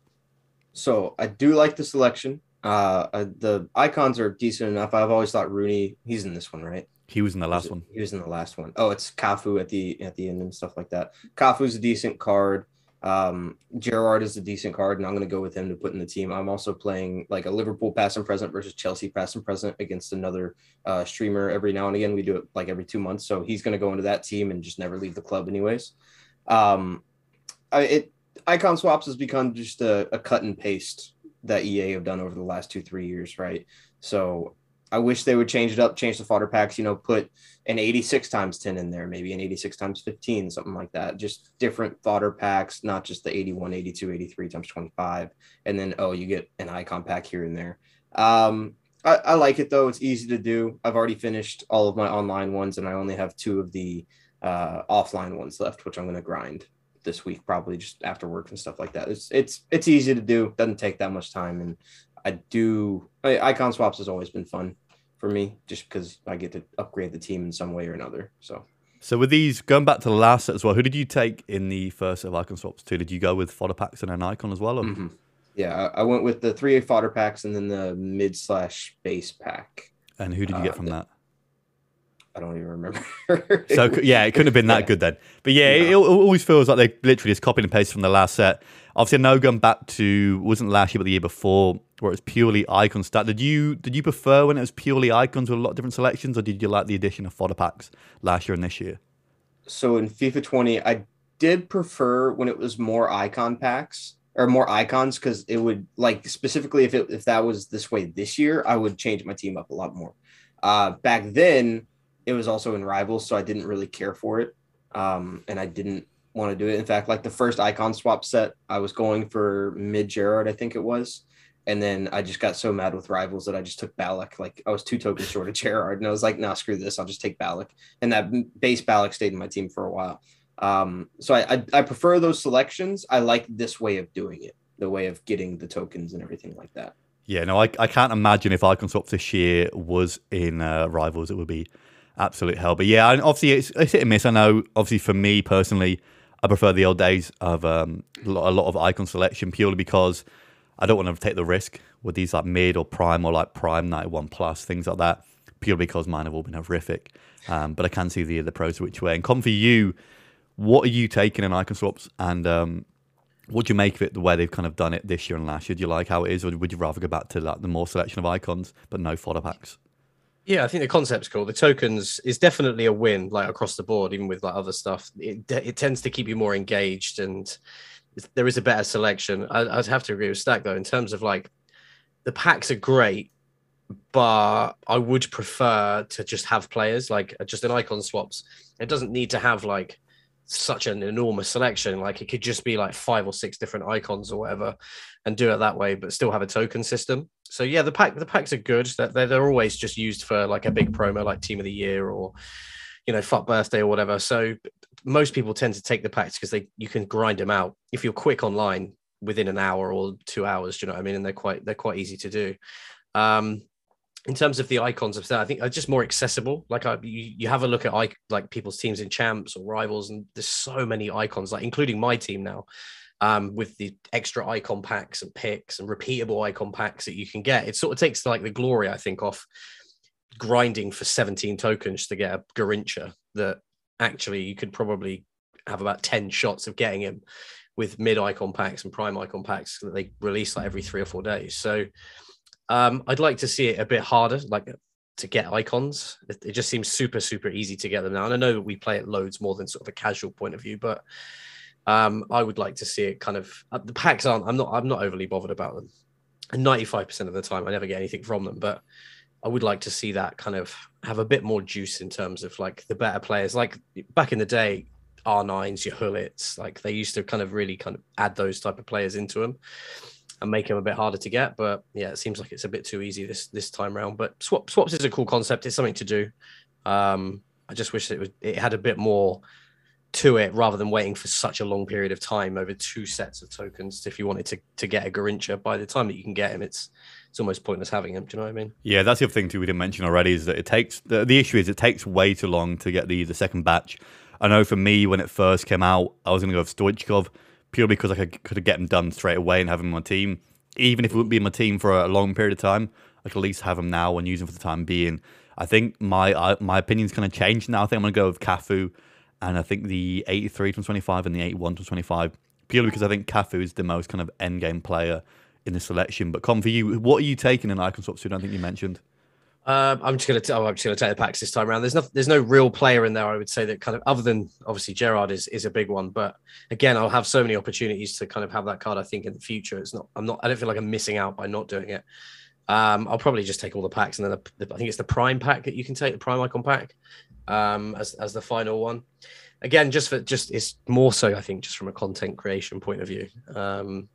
So I do like the selection. Uh, uh, the icons are decent enough. I've always thought Rooney. He's in this one, right? He was in the last was one. He was in the last one. Oh, it's Cafu at the at the end and stuff like that. Cafu's a decent card. Um, Gerrard is a decent card, and I'm going to go with him to put in the team. I'm also playing like a Liverpool past and present versus Chelsea past and present against another uh, streamer every now and again. We do it like every two months, so he's going to go into that team and just never leave the club, anyways. Um, I, it icon swaps has become just a, a cut and paste that EA have done over the last two three years, right? So I wish they would change it up, change the fodder packs, you know, put an 86 times 10 in there, maybe an 86 times 15, something like that. Just different fodder packs, not just the 81, 82, 83 times 25. And then, oh, you get an icon pack here and there. Um, I, I like it though. It's easy to do. I've already finished all of my online ones and I only have two of the uh, offline ones left, which I'm going to grind this week, probably just after work and stuff like that. It's, it's, it's easy to do. Doesn't take that much time. And I do, I, icon swaps has always been fun for me just because I get to upgrade the team in some way or another. So. So with these, going back to the last set as well, who did you take in the first set of icon swaps too? Did you go with fodder packs and an icon as well? Mm-hmm. Yeah, I went with the three fodder packs and then the mid slash base pack. And who did you get uh, from that? I don't even remember. so yeah, it couldn't have been that yeah. good then. But yeah, it, it, always feels like they literally just copied and pasted from the last set. Obviously, no going back to wasn't last year but the year before, where it's purely icon stat. Did you did you prefer when it was purely icons with a lot of different selections, or did you like the addition of fodder packs last year and this year? So in FIFA 20, I did prefer when it was more icon packs or more icons because it would like specifically if it if that was this way this year, I would change my team up a lot more. Uh, back then it was also in rivals, so I didn't really care for it. Um, and I didn't want to do it. In fact, like the first icon swap set, I was going for mid Gerrard, I think it was. And then I just got so mad with rivals that I just took Ballack. Like I was two tokens short of Gerrard, and I was like, "Nah, screw this. I'll just take Ballack." And that base Ballack stayed in my team for a while. Um, so I, I I prefer those selections. I like this way of doing it, the way of getting the tokens and everything like that. Yeah, no, I, I can't imagine if Icon Swaps this year was in uh, Rivals, it would be absolute hell. But yeah, and obviously it's, it's hit and miss. I know, obviously, for me personally, I prefer the old days of um, a lot of icon selection purely because I don't want to take the risk with these like mid or prime or like prime 91 plus, things like that, purely because mine have all been horrific. Um, but I can see the the pros which way. And come for you, what are you taking in icon swaps and um, what do you make of it the way they've kind of done it this year and last year? Do you like how it is, or would you rather go back to like the more selection of icons but no fodder packs? Yeah, I think the concept's cool. The tokens is definitely a win, like across the board, even with like other stuff. It it tends to keep you more engaged, and there is a better selection. I, would have to agree with Stack though, in terms of like the packs are great, but I would prefer to just have players like just an icon swaps. It doesn't need to have like such an enormous selection. Like it could just be like five or six different icons or whatever, and do it that way, but still have a token system. So yeah, the pack the packs are good. That they're, they're always just used for like a big promo, like Team of the Year or you know FUT Birthday or whatever. So most people tend to take the packs because they you can grind them out if you're quick online within an hour or two hours. Do you know what I mean? And they're quite they're quite easy to do. Um, in terms of the icons of that, I think are just more accessible. Like I, you, you have a look at I, like people's teams in champs or rivals, and there's so many icons, like including my team now, um, with the extra icon packs and picks and repeatable icon packs that you can get. It sort of takes like the glory, I think, off grinding for 17 tokens to get a Garrincha that actually you could probably have about 10 shots of getting him with mid icon packs and prime icon packs that they release like every three or four days. So um, I'd like to see it a bit harder, like to get icons. It, it, just seems super, super easy to get them now. And I know we play it loads more than sort of a casual point of view, but um, I would like to see it kind of uh, the packs aren't. I'm not. I'm not overly bothered about them. And 95% of the time, I never get anything from them, but I would like to see that kind of have a bit more juice in terms of like the better players. Like back in the day, R9s, your Gullits, like they used to kind of really kind of add those type of players into them and make them a bit harder to get. But yeah, it seems like it's a bit too easy this this time around. But swap, swaps is a cool concept. It's something to do. Um, I just wish it was it had a bit more to it rather than waiting for such a long period of time over two sets of tokens. If you wanted to to get a Garrincha, by the time that you can get him, it's it's almost pointless having him. Do you know what I mean? Yeah, that's the other thing too we didn't mention already is that it takes the, the issue is it takes way too long to get the the second batch. I know for me when it first came out, I was going to go with Stoichkov purely because I could, could get him done straight away and have him on my team. Even if it wouldn't be in my team for a long period of time, I could at least have him now and use him for the time being. I think my my opinion's kind of changed now. I think I'm going to go with Cafu, and I think the 83 from 25 and the 81 from 25, purely because I think Cafu is the most kind of end game player in the selection. But Com, for you, what are you taking in Icon Swaps? I don't think you mentioned. Um, I'm just going to. Oh, I'm just to take the packs this time around. There's no, there's no real player in there. I would say that kind of other than obviously Gerrard is is a big one, but again, I'll have so many opportunities to kind of have that card. I think in the future, it's not. I'm not. I don't feel like I'm missing out by not doing it. Um, I'll probably just take all the packs, and then the, the, I think it's the prime pack that you can take the prime icon pack um, as as the final one. Again, just for just it's more so I think just from a content creation point of view. Um,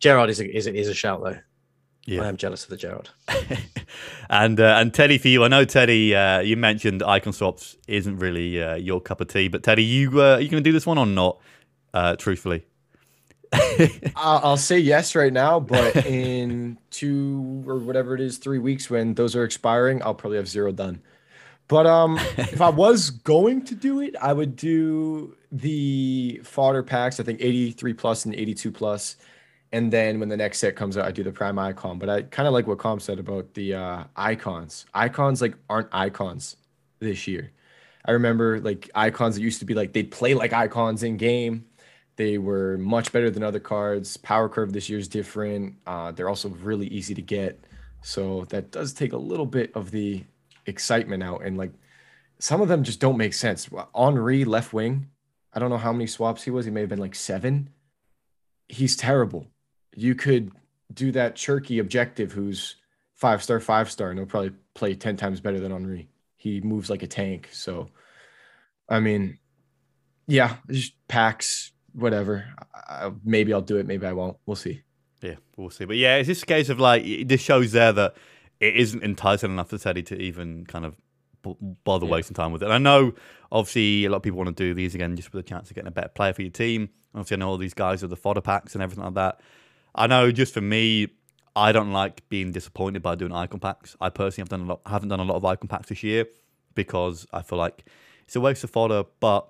Gerrard is a, is a, is a shout though. Yeah. I am jealous of the Gerrard. and uh, and Teddy, for you, I know Teddy, uh, you mentioned icon swaps isn't really uh, your cup of tea, but Teddy, you uh, are you going to do this one or not? Uh, truthfully, I'll say yes right now, but in two or whatever it is, three weeks when those are expiring, I'll probably have zero done. But um, if I was going to do it, I would do the fodder packs. I think 83 plus and 82 plus and then when the next set comes out, I do the prime icon. But I kind of like what Com said about the uh, icons. Icons like aren't icons this year. I remember like icons that used to be like they'd play like icons in game. They were much better than other cards. Power curve this year is different. Uh, they're also really easy to get, so that does take a little bit of the excitement out. And like some of them just don't make sense. Henri left wing. I don't know how many swaps he was. He may have been like seven. He's terrible you could do that Cherki objective who's five star, five star, and he'll probably play 10 times better than Henri. He moves like a tank. So, I mean, yeah, just packs, whatever. I, maybe I'll do it. Maybe I won't. We'll see. Yeah, we'll see. But yeah, it's just a case of like this shows there that it isn't enticing enough for Teddy to even kind of bother Yeah. wasting time with it. And I know obviously a lot of people want to do these again just with a chance of getting a better player for your team. Obviously, I know all these guys with the fodder packs and everything like that. I know just for me, I don't like being disappointed by doing icon packs. I personally have done a lot, haven't done a lot of icon packs this year because I feel like it's a waste of fodder. But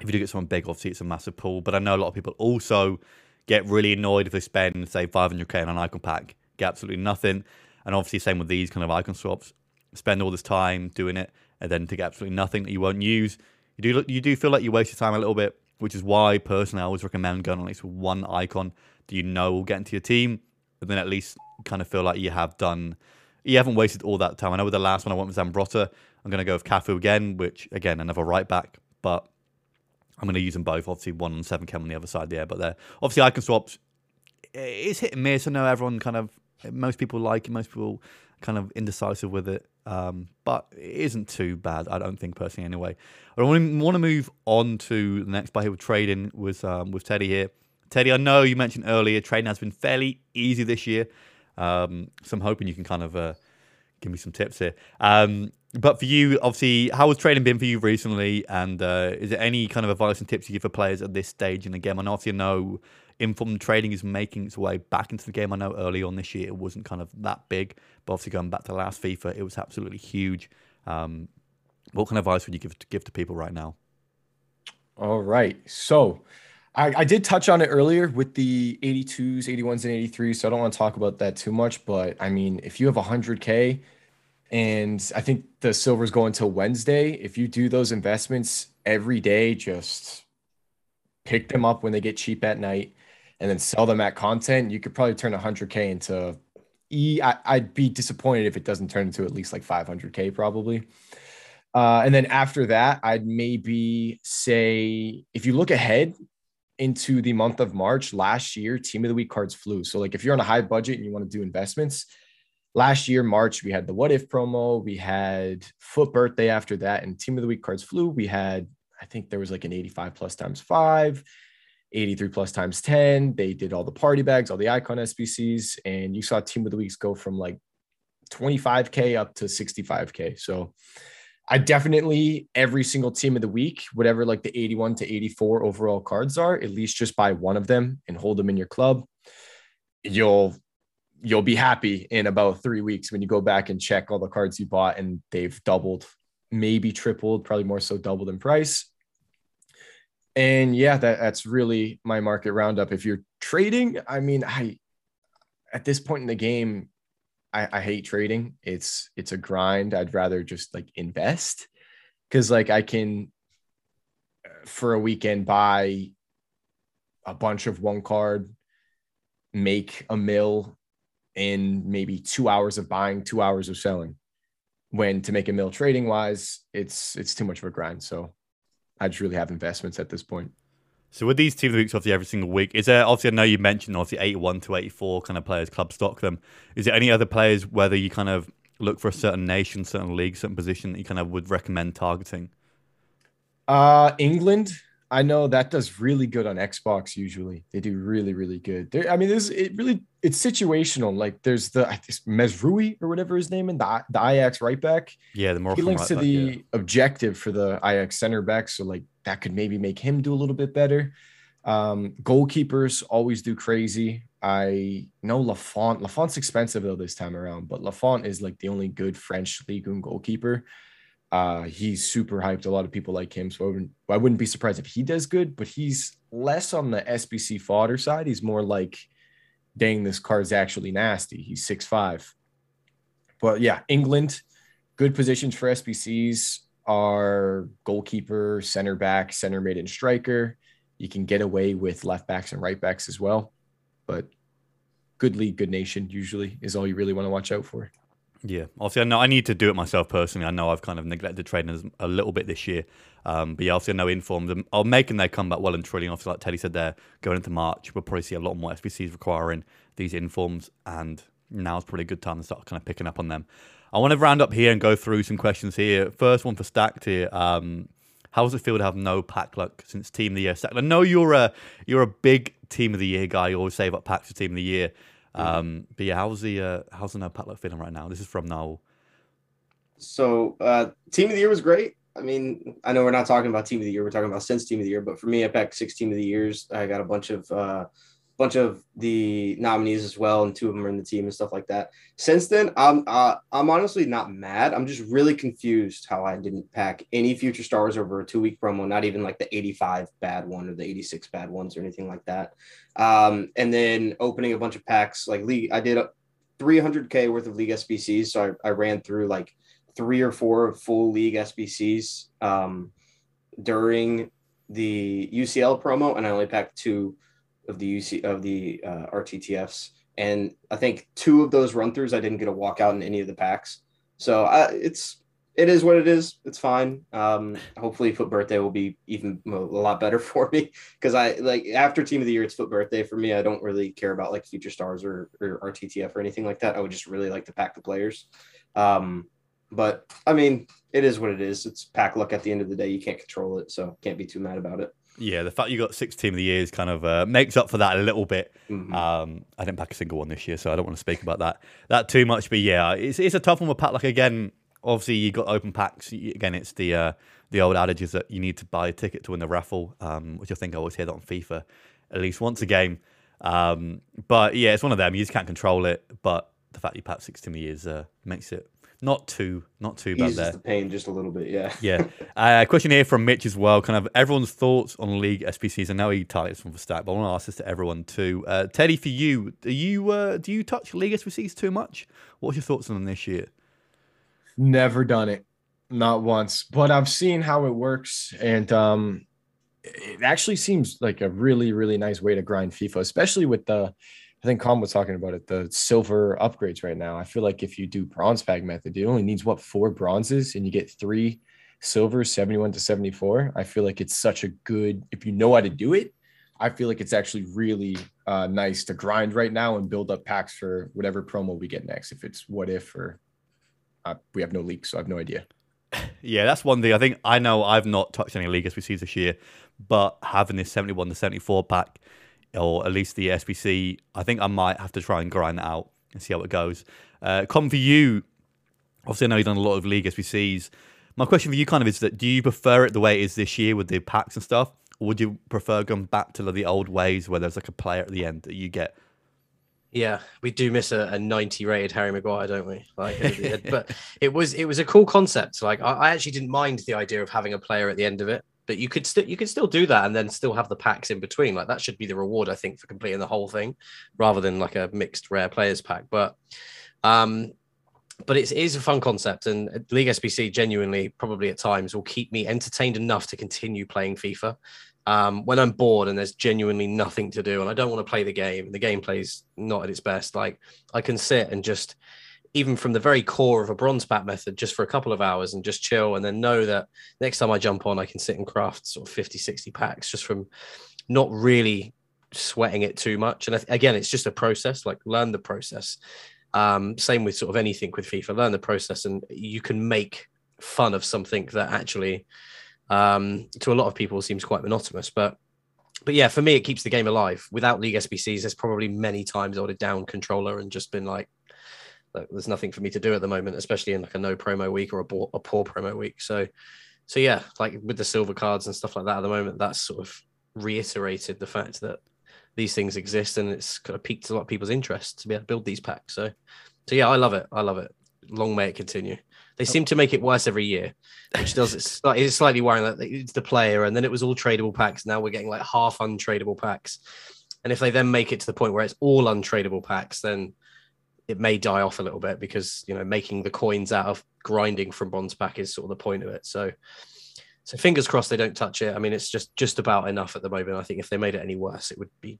if you do get someone big, obviously it's a massive pool. But I know a lot of people also get really annoyed if they spend say 500k on an icon pack, get absolutely nothing. And obviously, same with these kind of icon swaps. Spend all this time doing it, and then to get absolutely nothing that you won't use. You do you do feel like you waste your time a little bit, which is why personally I always recommend going on at least one icon that you know will get into your team, and then at least kind of feel like you have done, you haven't wasted all that time. I know with the last one I went with Zambrotta, I'm going to go with Cafu again, which again another right back, but I'm going to use them both. Obviously, one on seven cam on the other side there, but they're obviously icon swaps. It's hit and miss. I know everyone kind of most people like it, most people kind of indecisive with it, um, but it isn't too bad. I don't think personally anyway. I want to, move on to the next player who we're trading with um, with Teddy here. Teddy, I know you mentioned earlier trading has been fairly easy this year, um, so I'm hoping you can kind of uh, give me some tips here. Um, but for you, obviously, how has trading been for you recently? And uh, is there any kind of advice and tips you give for players at this stage in the game? And obviously, I know informed trading is making its way back into the game. I know early on this year it wasn't kind of that big, but obviously going back to last FIFA, it was absolutely huge. Um, what kind of advice would you give to, give to people right now? All right. So I, I did touch on it earlier with the 82s, 81s, and 83s. So I don't want to talk about that too much. But I mean, if you have 100K and I think the silver's going till Wednesday, if you do those investments every day, just pick them up when they get cheap at night and then sell them at content, you could probably turn 100K into. E, I, I'd be disappointed if it doesn't turn into at least like 500K probably. Uh, and then after that, I'd maybe say if you look ahead into the month of March last year, team of the week cards flew. So, like if you're on a high budget and you want to do investments, last year, March, we had the what if promo, we had FUT Birthday after that, and team of the week cards flew. We had, I think there was like an 85 plus times five, 83 plus times 10. They did all the party bags, all the icon SBCs, and you saw team of the weeks go from like 25K up to 65K. So, I definitely every single team of the week, whatever like the 81 to 84 overall cards are, at least just buy one of them and hold them in your club. You'll you'll be happy in about three weeks when you go back and check all the cards you bought and they've doubled, maybe tripled, probably more so doubled in price. And yeah, that, that's really my market roundup. If you're trading, I mean, I at this point in the game, I, I hate trading. It's it's a grind. I'd rather just like invest because like I can uh, for a weekend buy a bunch of one card, make a mill in maybe two hours of buying, two hours of selling. When to make a mill trading wise, it's it's too much of a grind. So I just really have investments at this point. So with these team of the weeks, obviously every single week, is there obviously I know you mentioned obviously eighty one to eighty four kind of players club stock them. Is there any other players whether you kind of look for a certain nation, certain league, certain position that you kind of would recommend targeting? Uh England, I know that does really good on Xbox. Usually, they do really, really good. There, I mean, there's it really it's situational. Like there's the I think Mesrui or whatever his name, and the the Ajax right back. Yeah, the more He links to the objective for the Ajax center back, so like that could maybe make him do a little bit better. Um, goalkeepers always do crazy. I know Lafont. Lafont's expensive though this time around, but Lafont is like the only good French league 1 goalkeeper. Uh, he's super hyped. A lot of people like him, so I wouldn't, I wouldn't be surprised if he does good. But he's less on the SBC fodder side. He's more like, dang, this card's actually nasty. He's six five. But yeah, England, good positions for SBCs are goalkeeper, center back, center mid, and striker. You can get away with left backs and right backs as well, but good league, good nation usually is all you really want to watch out for. Yeah, obviously, I know I need to do it myself personally. I know I've kind of neglected trading a little bit this year, um, but yeah, obviously, I know informed are making their comeback well and truly. Obviously, like Teddy said, there going into March, we'll probably see a lot more SBCs requiring these informs, and now's probably a good time to start kind of picking up on them. I want to round up here and go through some questions here. First one for Stacked here. Um, how does it feel to have no pack luck since Team of the Year? I know you're a you're a big Team of the Year guy. You always save up packs for Team of the Year. Um, but yeah, how's the uh, how's the no pack feeling right now? This is from Noel. So uh, team of the year was great. I mean, I know we're not talking about team of the year. We're talking about since team of the year. But for me, I packed six team of the years. I got a bunch of uh, bunch of the nominees as well, and two of them are in the team and stuff like that. Since then, I'm uh, I'm honestly not mad. I'm just really confused how I didn't pack any future stars over a two week promo. Not even like the 85 bad one or the 86 bad ones or anything like that. Um, and then opening a bunch of packs like league. I did 300k worth of league SBCs, so I, I ran through like three or four full league SBCs um, during the UCL promo, and I only packed two of the UC of the uh, RTTFs. And I think two of those run throughs, I didn't get a walkout in any of the packs. So it's it is what it is. It's fine. Um, hopefully, FUT Birthday will be even a lot better for me because I like after Team of the Year, it's FUT Birthday for me. I don't really care about like Future Stars or, or RTTF or anything like that. I would just really like to pack the players. Um, but I mean, it is what it is. It's pack luck at the end of the day. You can't control it, so can't be too mad about it. Yeah, the fact you got six team of the years kind of uh, makes up for that a little bit. Mhm. Um, I didn't pack a single one this year, so I don't want to speak about that that too much. But yeah, it's it's a tough one with pack. Like again, obviously you got open packs. Again, it's the uh, the old adage is that you need to buy a ticket to win the raffle, um, which I think I always hear that on FIFA at least once a game. Um, but yeah, it's one of them. You just can't control it. But the fact you pack six team of the years uh, makes it not too not too bad there. the pain just a little bit. Yeah. Yeah. Uh, question here from Mitch as well. Kind of everyone's thoughts on league SBCs. I know he targets one for stat, but I want to ask this to everyone too. Uh, Teddy, for you, do you uh, do you touch league SBCs too much? What's your thoughts on them this year? Never done it, not once. But I've seen how it works, and um, it actually seems like a really, really nice way to grind FIFA, especially with the. I think Colin was talking about it, the silver upgrades right now. I feel like if you do bronze pack method, it only needs what four bronzes, and you get three silvers, seventy-one to seventy-four. I feel like it's such a good. If you know how to do it, I feel like it's actually really uh, nice to grind right now and build up packs for whatever promo we get next. If it's what if or uh, we have no leaks, so I have no idea. Yeah, that's one thing. I think I know I've not touched any league SBCs this year, but having this 71 to 74 pack, or at least the SBC, I think I might have to try and grind that out and see how it goes. Uh, Com, for you, obviously, I know you've done a lot of league SBCs. My question for you kind of is that do you prefer it the way it is this year with the packs and stuff, or would you prefer going back to the old ways where there's like a player at the end that you get? Yeah, we do miss a, a 90 rated Harry Maguire, don't we? Like, but it was it was a cool concept. Like, I, I actually didn't mind the idea of having a player at the end of it, but you could still you could still do that and then still have the packs in between. Like, that should be the reward, I think, for completing the whole thing, rather than like a mixed rare players pack. But, um, but it's, a fun concept, and League SBC genuinely probably at times will keep me entertained enough to continue playing FIFA um, when I'm bored and there's genuinely nothing to do and I don't want to play the game and the gameplay's not at its best, like I can sit and just, even from the very core of a bronze pack method, just for a couple of hours and just chill and then know that next time I jump on, I can sit and craft sort of 50, 60 packs just from not really sweating it too much. And again, it's just a process, like learn the process. Um, same with sort of anything with FIFA, learn the process and you can make fun of something that actually um, to a lot of people seems quite monotonous. But but yeah, for me, it keeps the game alive. Without League SBCs, there's probably many times I would have down controller and just been like, "Look, there's nothing for me to do at the moment, especially in like a no promo week or a, poor, a poor promo week. So so yeah, like with the silver cards and stuff like that at the moment, that's sort of reiterated the fact that these things exist and it's kind of piqued a lot of people's interest to be able to build these packs. So so yeah, I love it. I love it. Long may it continue. They seem to make it worse every year, which does it's, it's slightly worrying that it's the player, and then it was all tradable packs. Now we're getting like half untradeable packs, and if they then make it to the point where it's all untradeable packs, then it may die off a little bit because you know making the coins out of grinding from bronze pack is sort of the point of it. So, so fingers crossed they don't touch it. I mean, it's just just about enough at the moment. I think if they made it any worse, it would be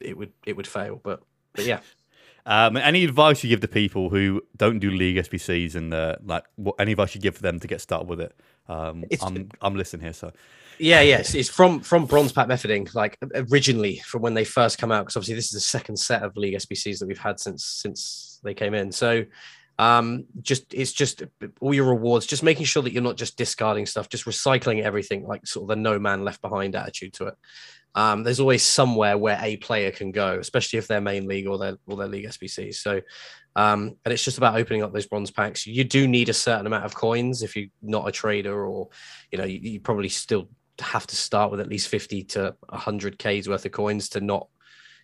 it would it would fail. But but yeah, Um, any advice you give to people who don't do league SBCs and uh, like what any advice you give for them to get started with it? Um, I'm I'm listening here, so Yeah, yes, it's from from bronze pack methoding, like originally from when they first come out. Because obviously this is the second set of league SBCs that we've had since since they came in. So Um, just it's just all your rewards, just making sure that you're not just discarding stuff, just recycling everything, like sort of the no man left behind attitude to it. Um, there's always somewhere where a player can go, especially if they're main league or their or their league SBCs. So, um, and it's just about opening up those bronze packs. You do need a certain amount of coins if you're not a trader, or you know, you, you probably still have to start with at least 50 to 100 Ks worth of coins to not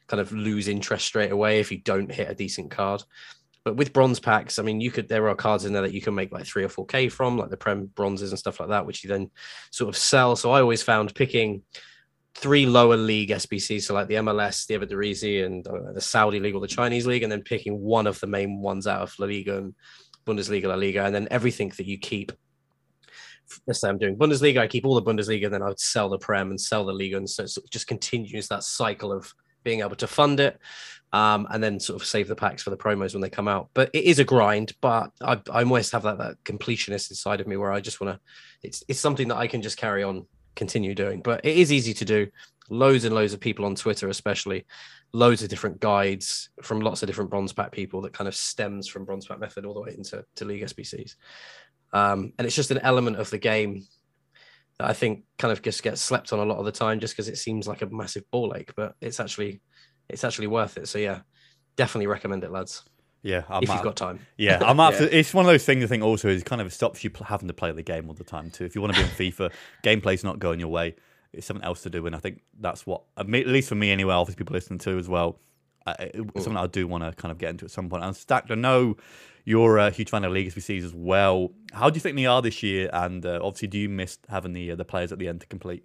kind of lose interest straight away if you don't hit a decent card. But with bronze packs, I mean, you could there are cards in there that you can make like three or four K from, like the Prem bronzes and stuff like that, which you then sort of sell. So I always found picking three lower league SBCs, so like the MLS, the Eredivisie, and uh, the Saudi league or the Chinese league, and then picking one of the main ones out of La Liga and Bundesliga, La Liga, and then everything that you keep. Let's say I'm doing Bundesliga, I keep all the Bundesliga, then I would sell the Prem and sell the Liga, and so it just continues that cycle of being able to fund it um, and then sort of save the packs for the promos when they come out. But it is a grind. But I, I always have that that completionist inside of me where I just want to. It's it's something that I can just carry on, continue doing. But it is easy to do. Loads and loads of people on Twitter, especially, loads of different guides from lots of different bronze pack people that kind of stems from bronze pack method all the way into to league SBCs. Um, and it's just an element of the game that I think kind of just gets slept on a lot of the time, just because it seems like a massive ball ache, but it's actually it's actually worth it. So yeah, definitely recommend it, lads. Yeah, I'm if you've got time. Yeah, I'm yeah. It's one of those things. I think also is kind of stops you having to play the game all the time too. If you want to be in FIFA, gameplay's not going your way. It's something else to do, and I think that's what, at least for me anyway. Obviously, people listening to as well. Uh, something I do want to kind of get into at some point. And Stacked, I know you're a huge fan of League SBCs as well. How do you think they are this year? And uh, obviously, do you miss having the uh, the players at the end to complete?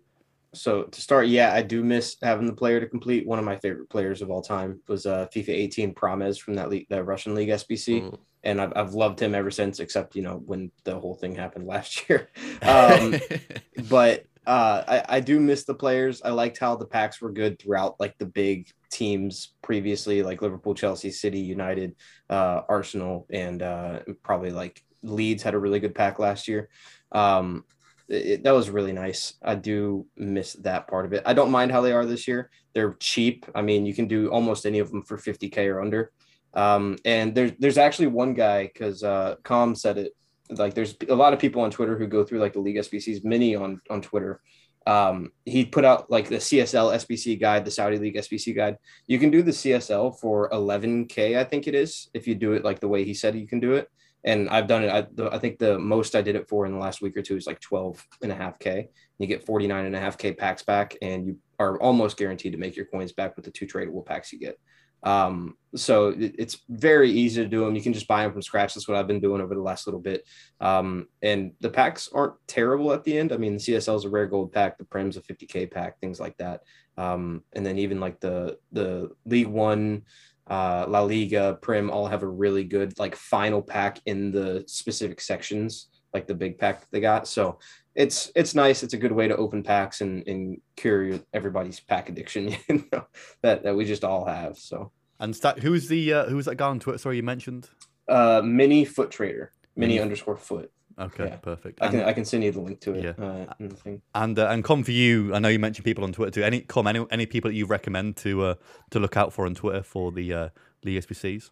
so to start, yeah, I do miss having the player to complete. One of my favorite players of all time was uh, FIFA 18 Promes from that league, that Russian league SBC, mm. and I've, I've loved him ever since. Except you know when the whole thing happened last year, um, but uh, I, I do miss the players. I liked how the packs were good throughout, like the big teams previously, like Liverpool, Chelsea, City, United, uh, Arsenal, and uh, probably like Leeds had a really good pack last year. Um, it, that was really nice. I do miss that part of it. I don't mind how they are this year. They're cheap. I mean, you can do almost any of them for 50k or under. Um, and there's there's actually one guy because uh, Com said it. Like, there's a lot of people on Twitter who go through like the League SBCs mini on on Twitter. Um, he put out like the CSL SBC guide, the Saudi League SBC guide. You can do the CSL for 11k, I think it is, if you do it like the way he said you can do it and I've done it. I, the, I, think the most I did it for in the last week or two is like 12 and a half K. You get 49 and a half K packs back and you are almost guaranteed to make your coins back with the two tradable packs you get. Um, so it, it's very easy to do them. You can just buy them from scratch. That's what I've been doing over the last little bit. Um, and the packs aren't terrible at the end. I mean, the CSL is a rare gold pack, the Prem's a 50K pack, things like that. Um, and then even like the, the League One, uh, La Liga, Prem all have a really good like final pack in the specific sections, like the big pack they got. So it's it's nice. It's a good way to open packs and, and cure everybody's pack addiction, you know, that that we just all have. So and st- who's the uh, who's that guy on Twitter? Sorry, you mentioned uh, mini foot trader, mini underscore foot. Okay, yeah. perfect. I can I can send you the link to it. Yeah. Uh, and uh, and com for you, I know you mentioned people on Twitter too. Any com any any people that you recommend to uh, to look out for on Twitter for the uh, the SBCs?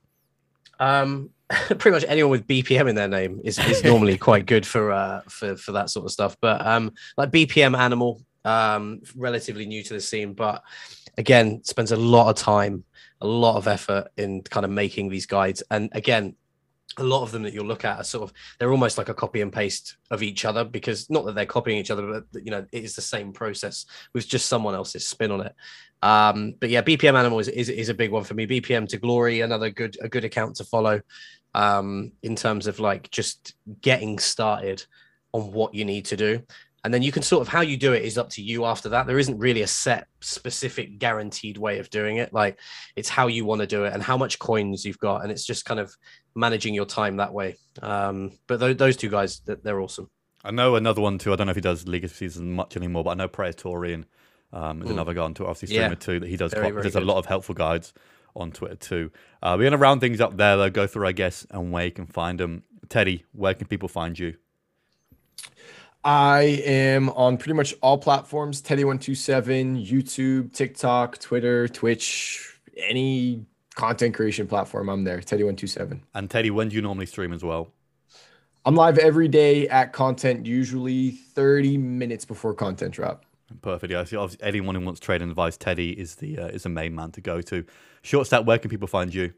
Um, pretty much anyone with BPM in their name is, is normally quite good for uh for for that sort of stuff. But um, like BPM Animal, um, relatively new to the scene, but again spends a lot of time, a lot of effort in kind of making these guides. And again, a lot of them that you'll look at are sort of they're almost like a copy and paste of each other because not that they're copying each other but you know it is the same process with just someone else's spin on it. Um but yeah bpm animal is, is, is a big one for me. Bpm to glory another good a good account to follow um in terms of like just getting started on what you need to do and then you can sort of how you do it is up to you after that. There isn't really a set specific guaranteed way of doing it. Like it's how you want to do it and how much coins you've got. And it's just kind of managing your time that way. Um, but th- those two guys they're awesome. I know another one too. I don't know if he does league of season much anymore but i know praetorian um, is mm. another guy on twitter obviously streamer yeah. too that he does very, quite, very there's good. a lot of helpful guides on twitter too. Uh, we're going to round things up there though go through i guess and where you can find them teddy where can people find you I am on pretty much all platforms Teddy127, YouTube, TikTok, Twitter, Twitch, any content creation platform, I'm there. Teddy127. And Teddy, when do you normally stream as well? I'm live every day at content, usually 30 minutes before content drop. Perfect. Yeah. So obviously, anyone who wants trading advice, Teddy is the uh, is the main man to go to. Short stack. Where can people find you?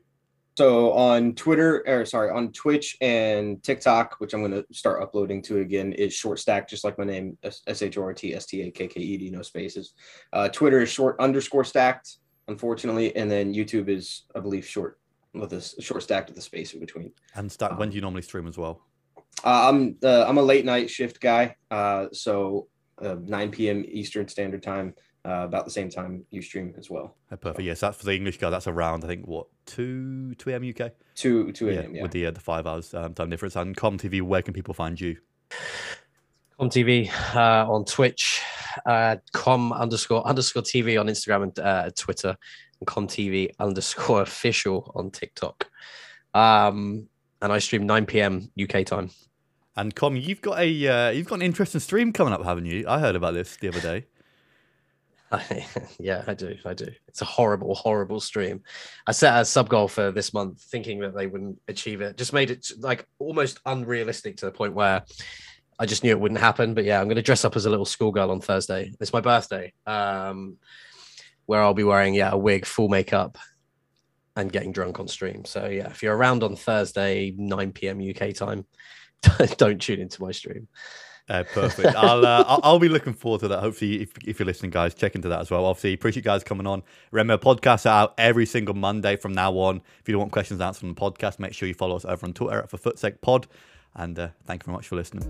So on Twitter, or sorry, on Twitch and TikTok, which I'm going to start uploading to again, is Short Stack, just like my name, S H O R T S T A K K E D, no spaces. Uh, Twitter is short underscore stacked, unfortunately, and then YouTube is, I believe, short with a short stacked with a space in between. And stack. Um, when do you normally stream as well? Uh, I'm uh, I'm a late night shift guy, uh, so uh, 9 p.m. Eastern Standard Time uh, about the same time you stream as well. Oh, perfect. Yes, that's for the English guy. That's around I think what two two a.m. UK. Two two a.m. Yeah, with the uh, the five hours um, time difference. And Com TV, where can people find you? Com TV uh, on Twitch, uh, com underscore underscore TV on Instagram and uh, Twitter, and com TV underscore official on TikTok. Um, and I stream 9 p.m. UK time. And Com, you've got a uh, you've got an interesting stream coming up, haven't you? I heard about this the other day. yeah, I do. I do. It's a horrible, horrible stream. I set a sub goal for this month, thinking that they wouldn't achieve it. Just made it like almost unrealistic to the point where I just knew it wouldn't happen. But yeah, I'm going to dress up as a little schoolgirl on Thursday. It's my birthday, um, where I'll be wearing yeah a wig, full makeup, and getting drunk on stream. So yeah, if you're around on Thursday, 9 p.m. UK time, don't tune into my stream. Uh, perfect. I'll, uh, I'll, I'll be looking forward to that. Hopefully, if, if you're listening, guys, check into that as well. Obviously, appreciate you guys coming on. Remember, podcasts are out every single Monday from now on. If you don't want questions answered on the podcast, make sure you follow us over on Twitter at for FootSec Pod. And uh, thank you very much for listening.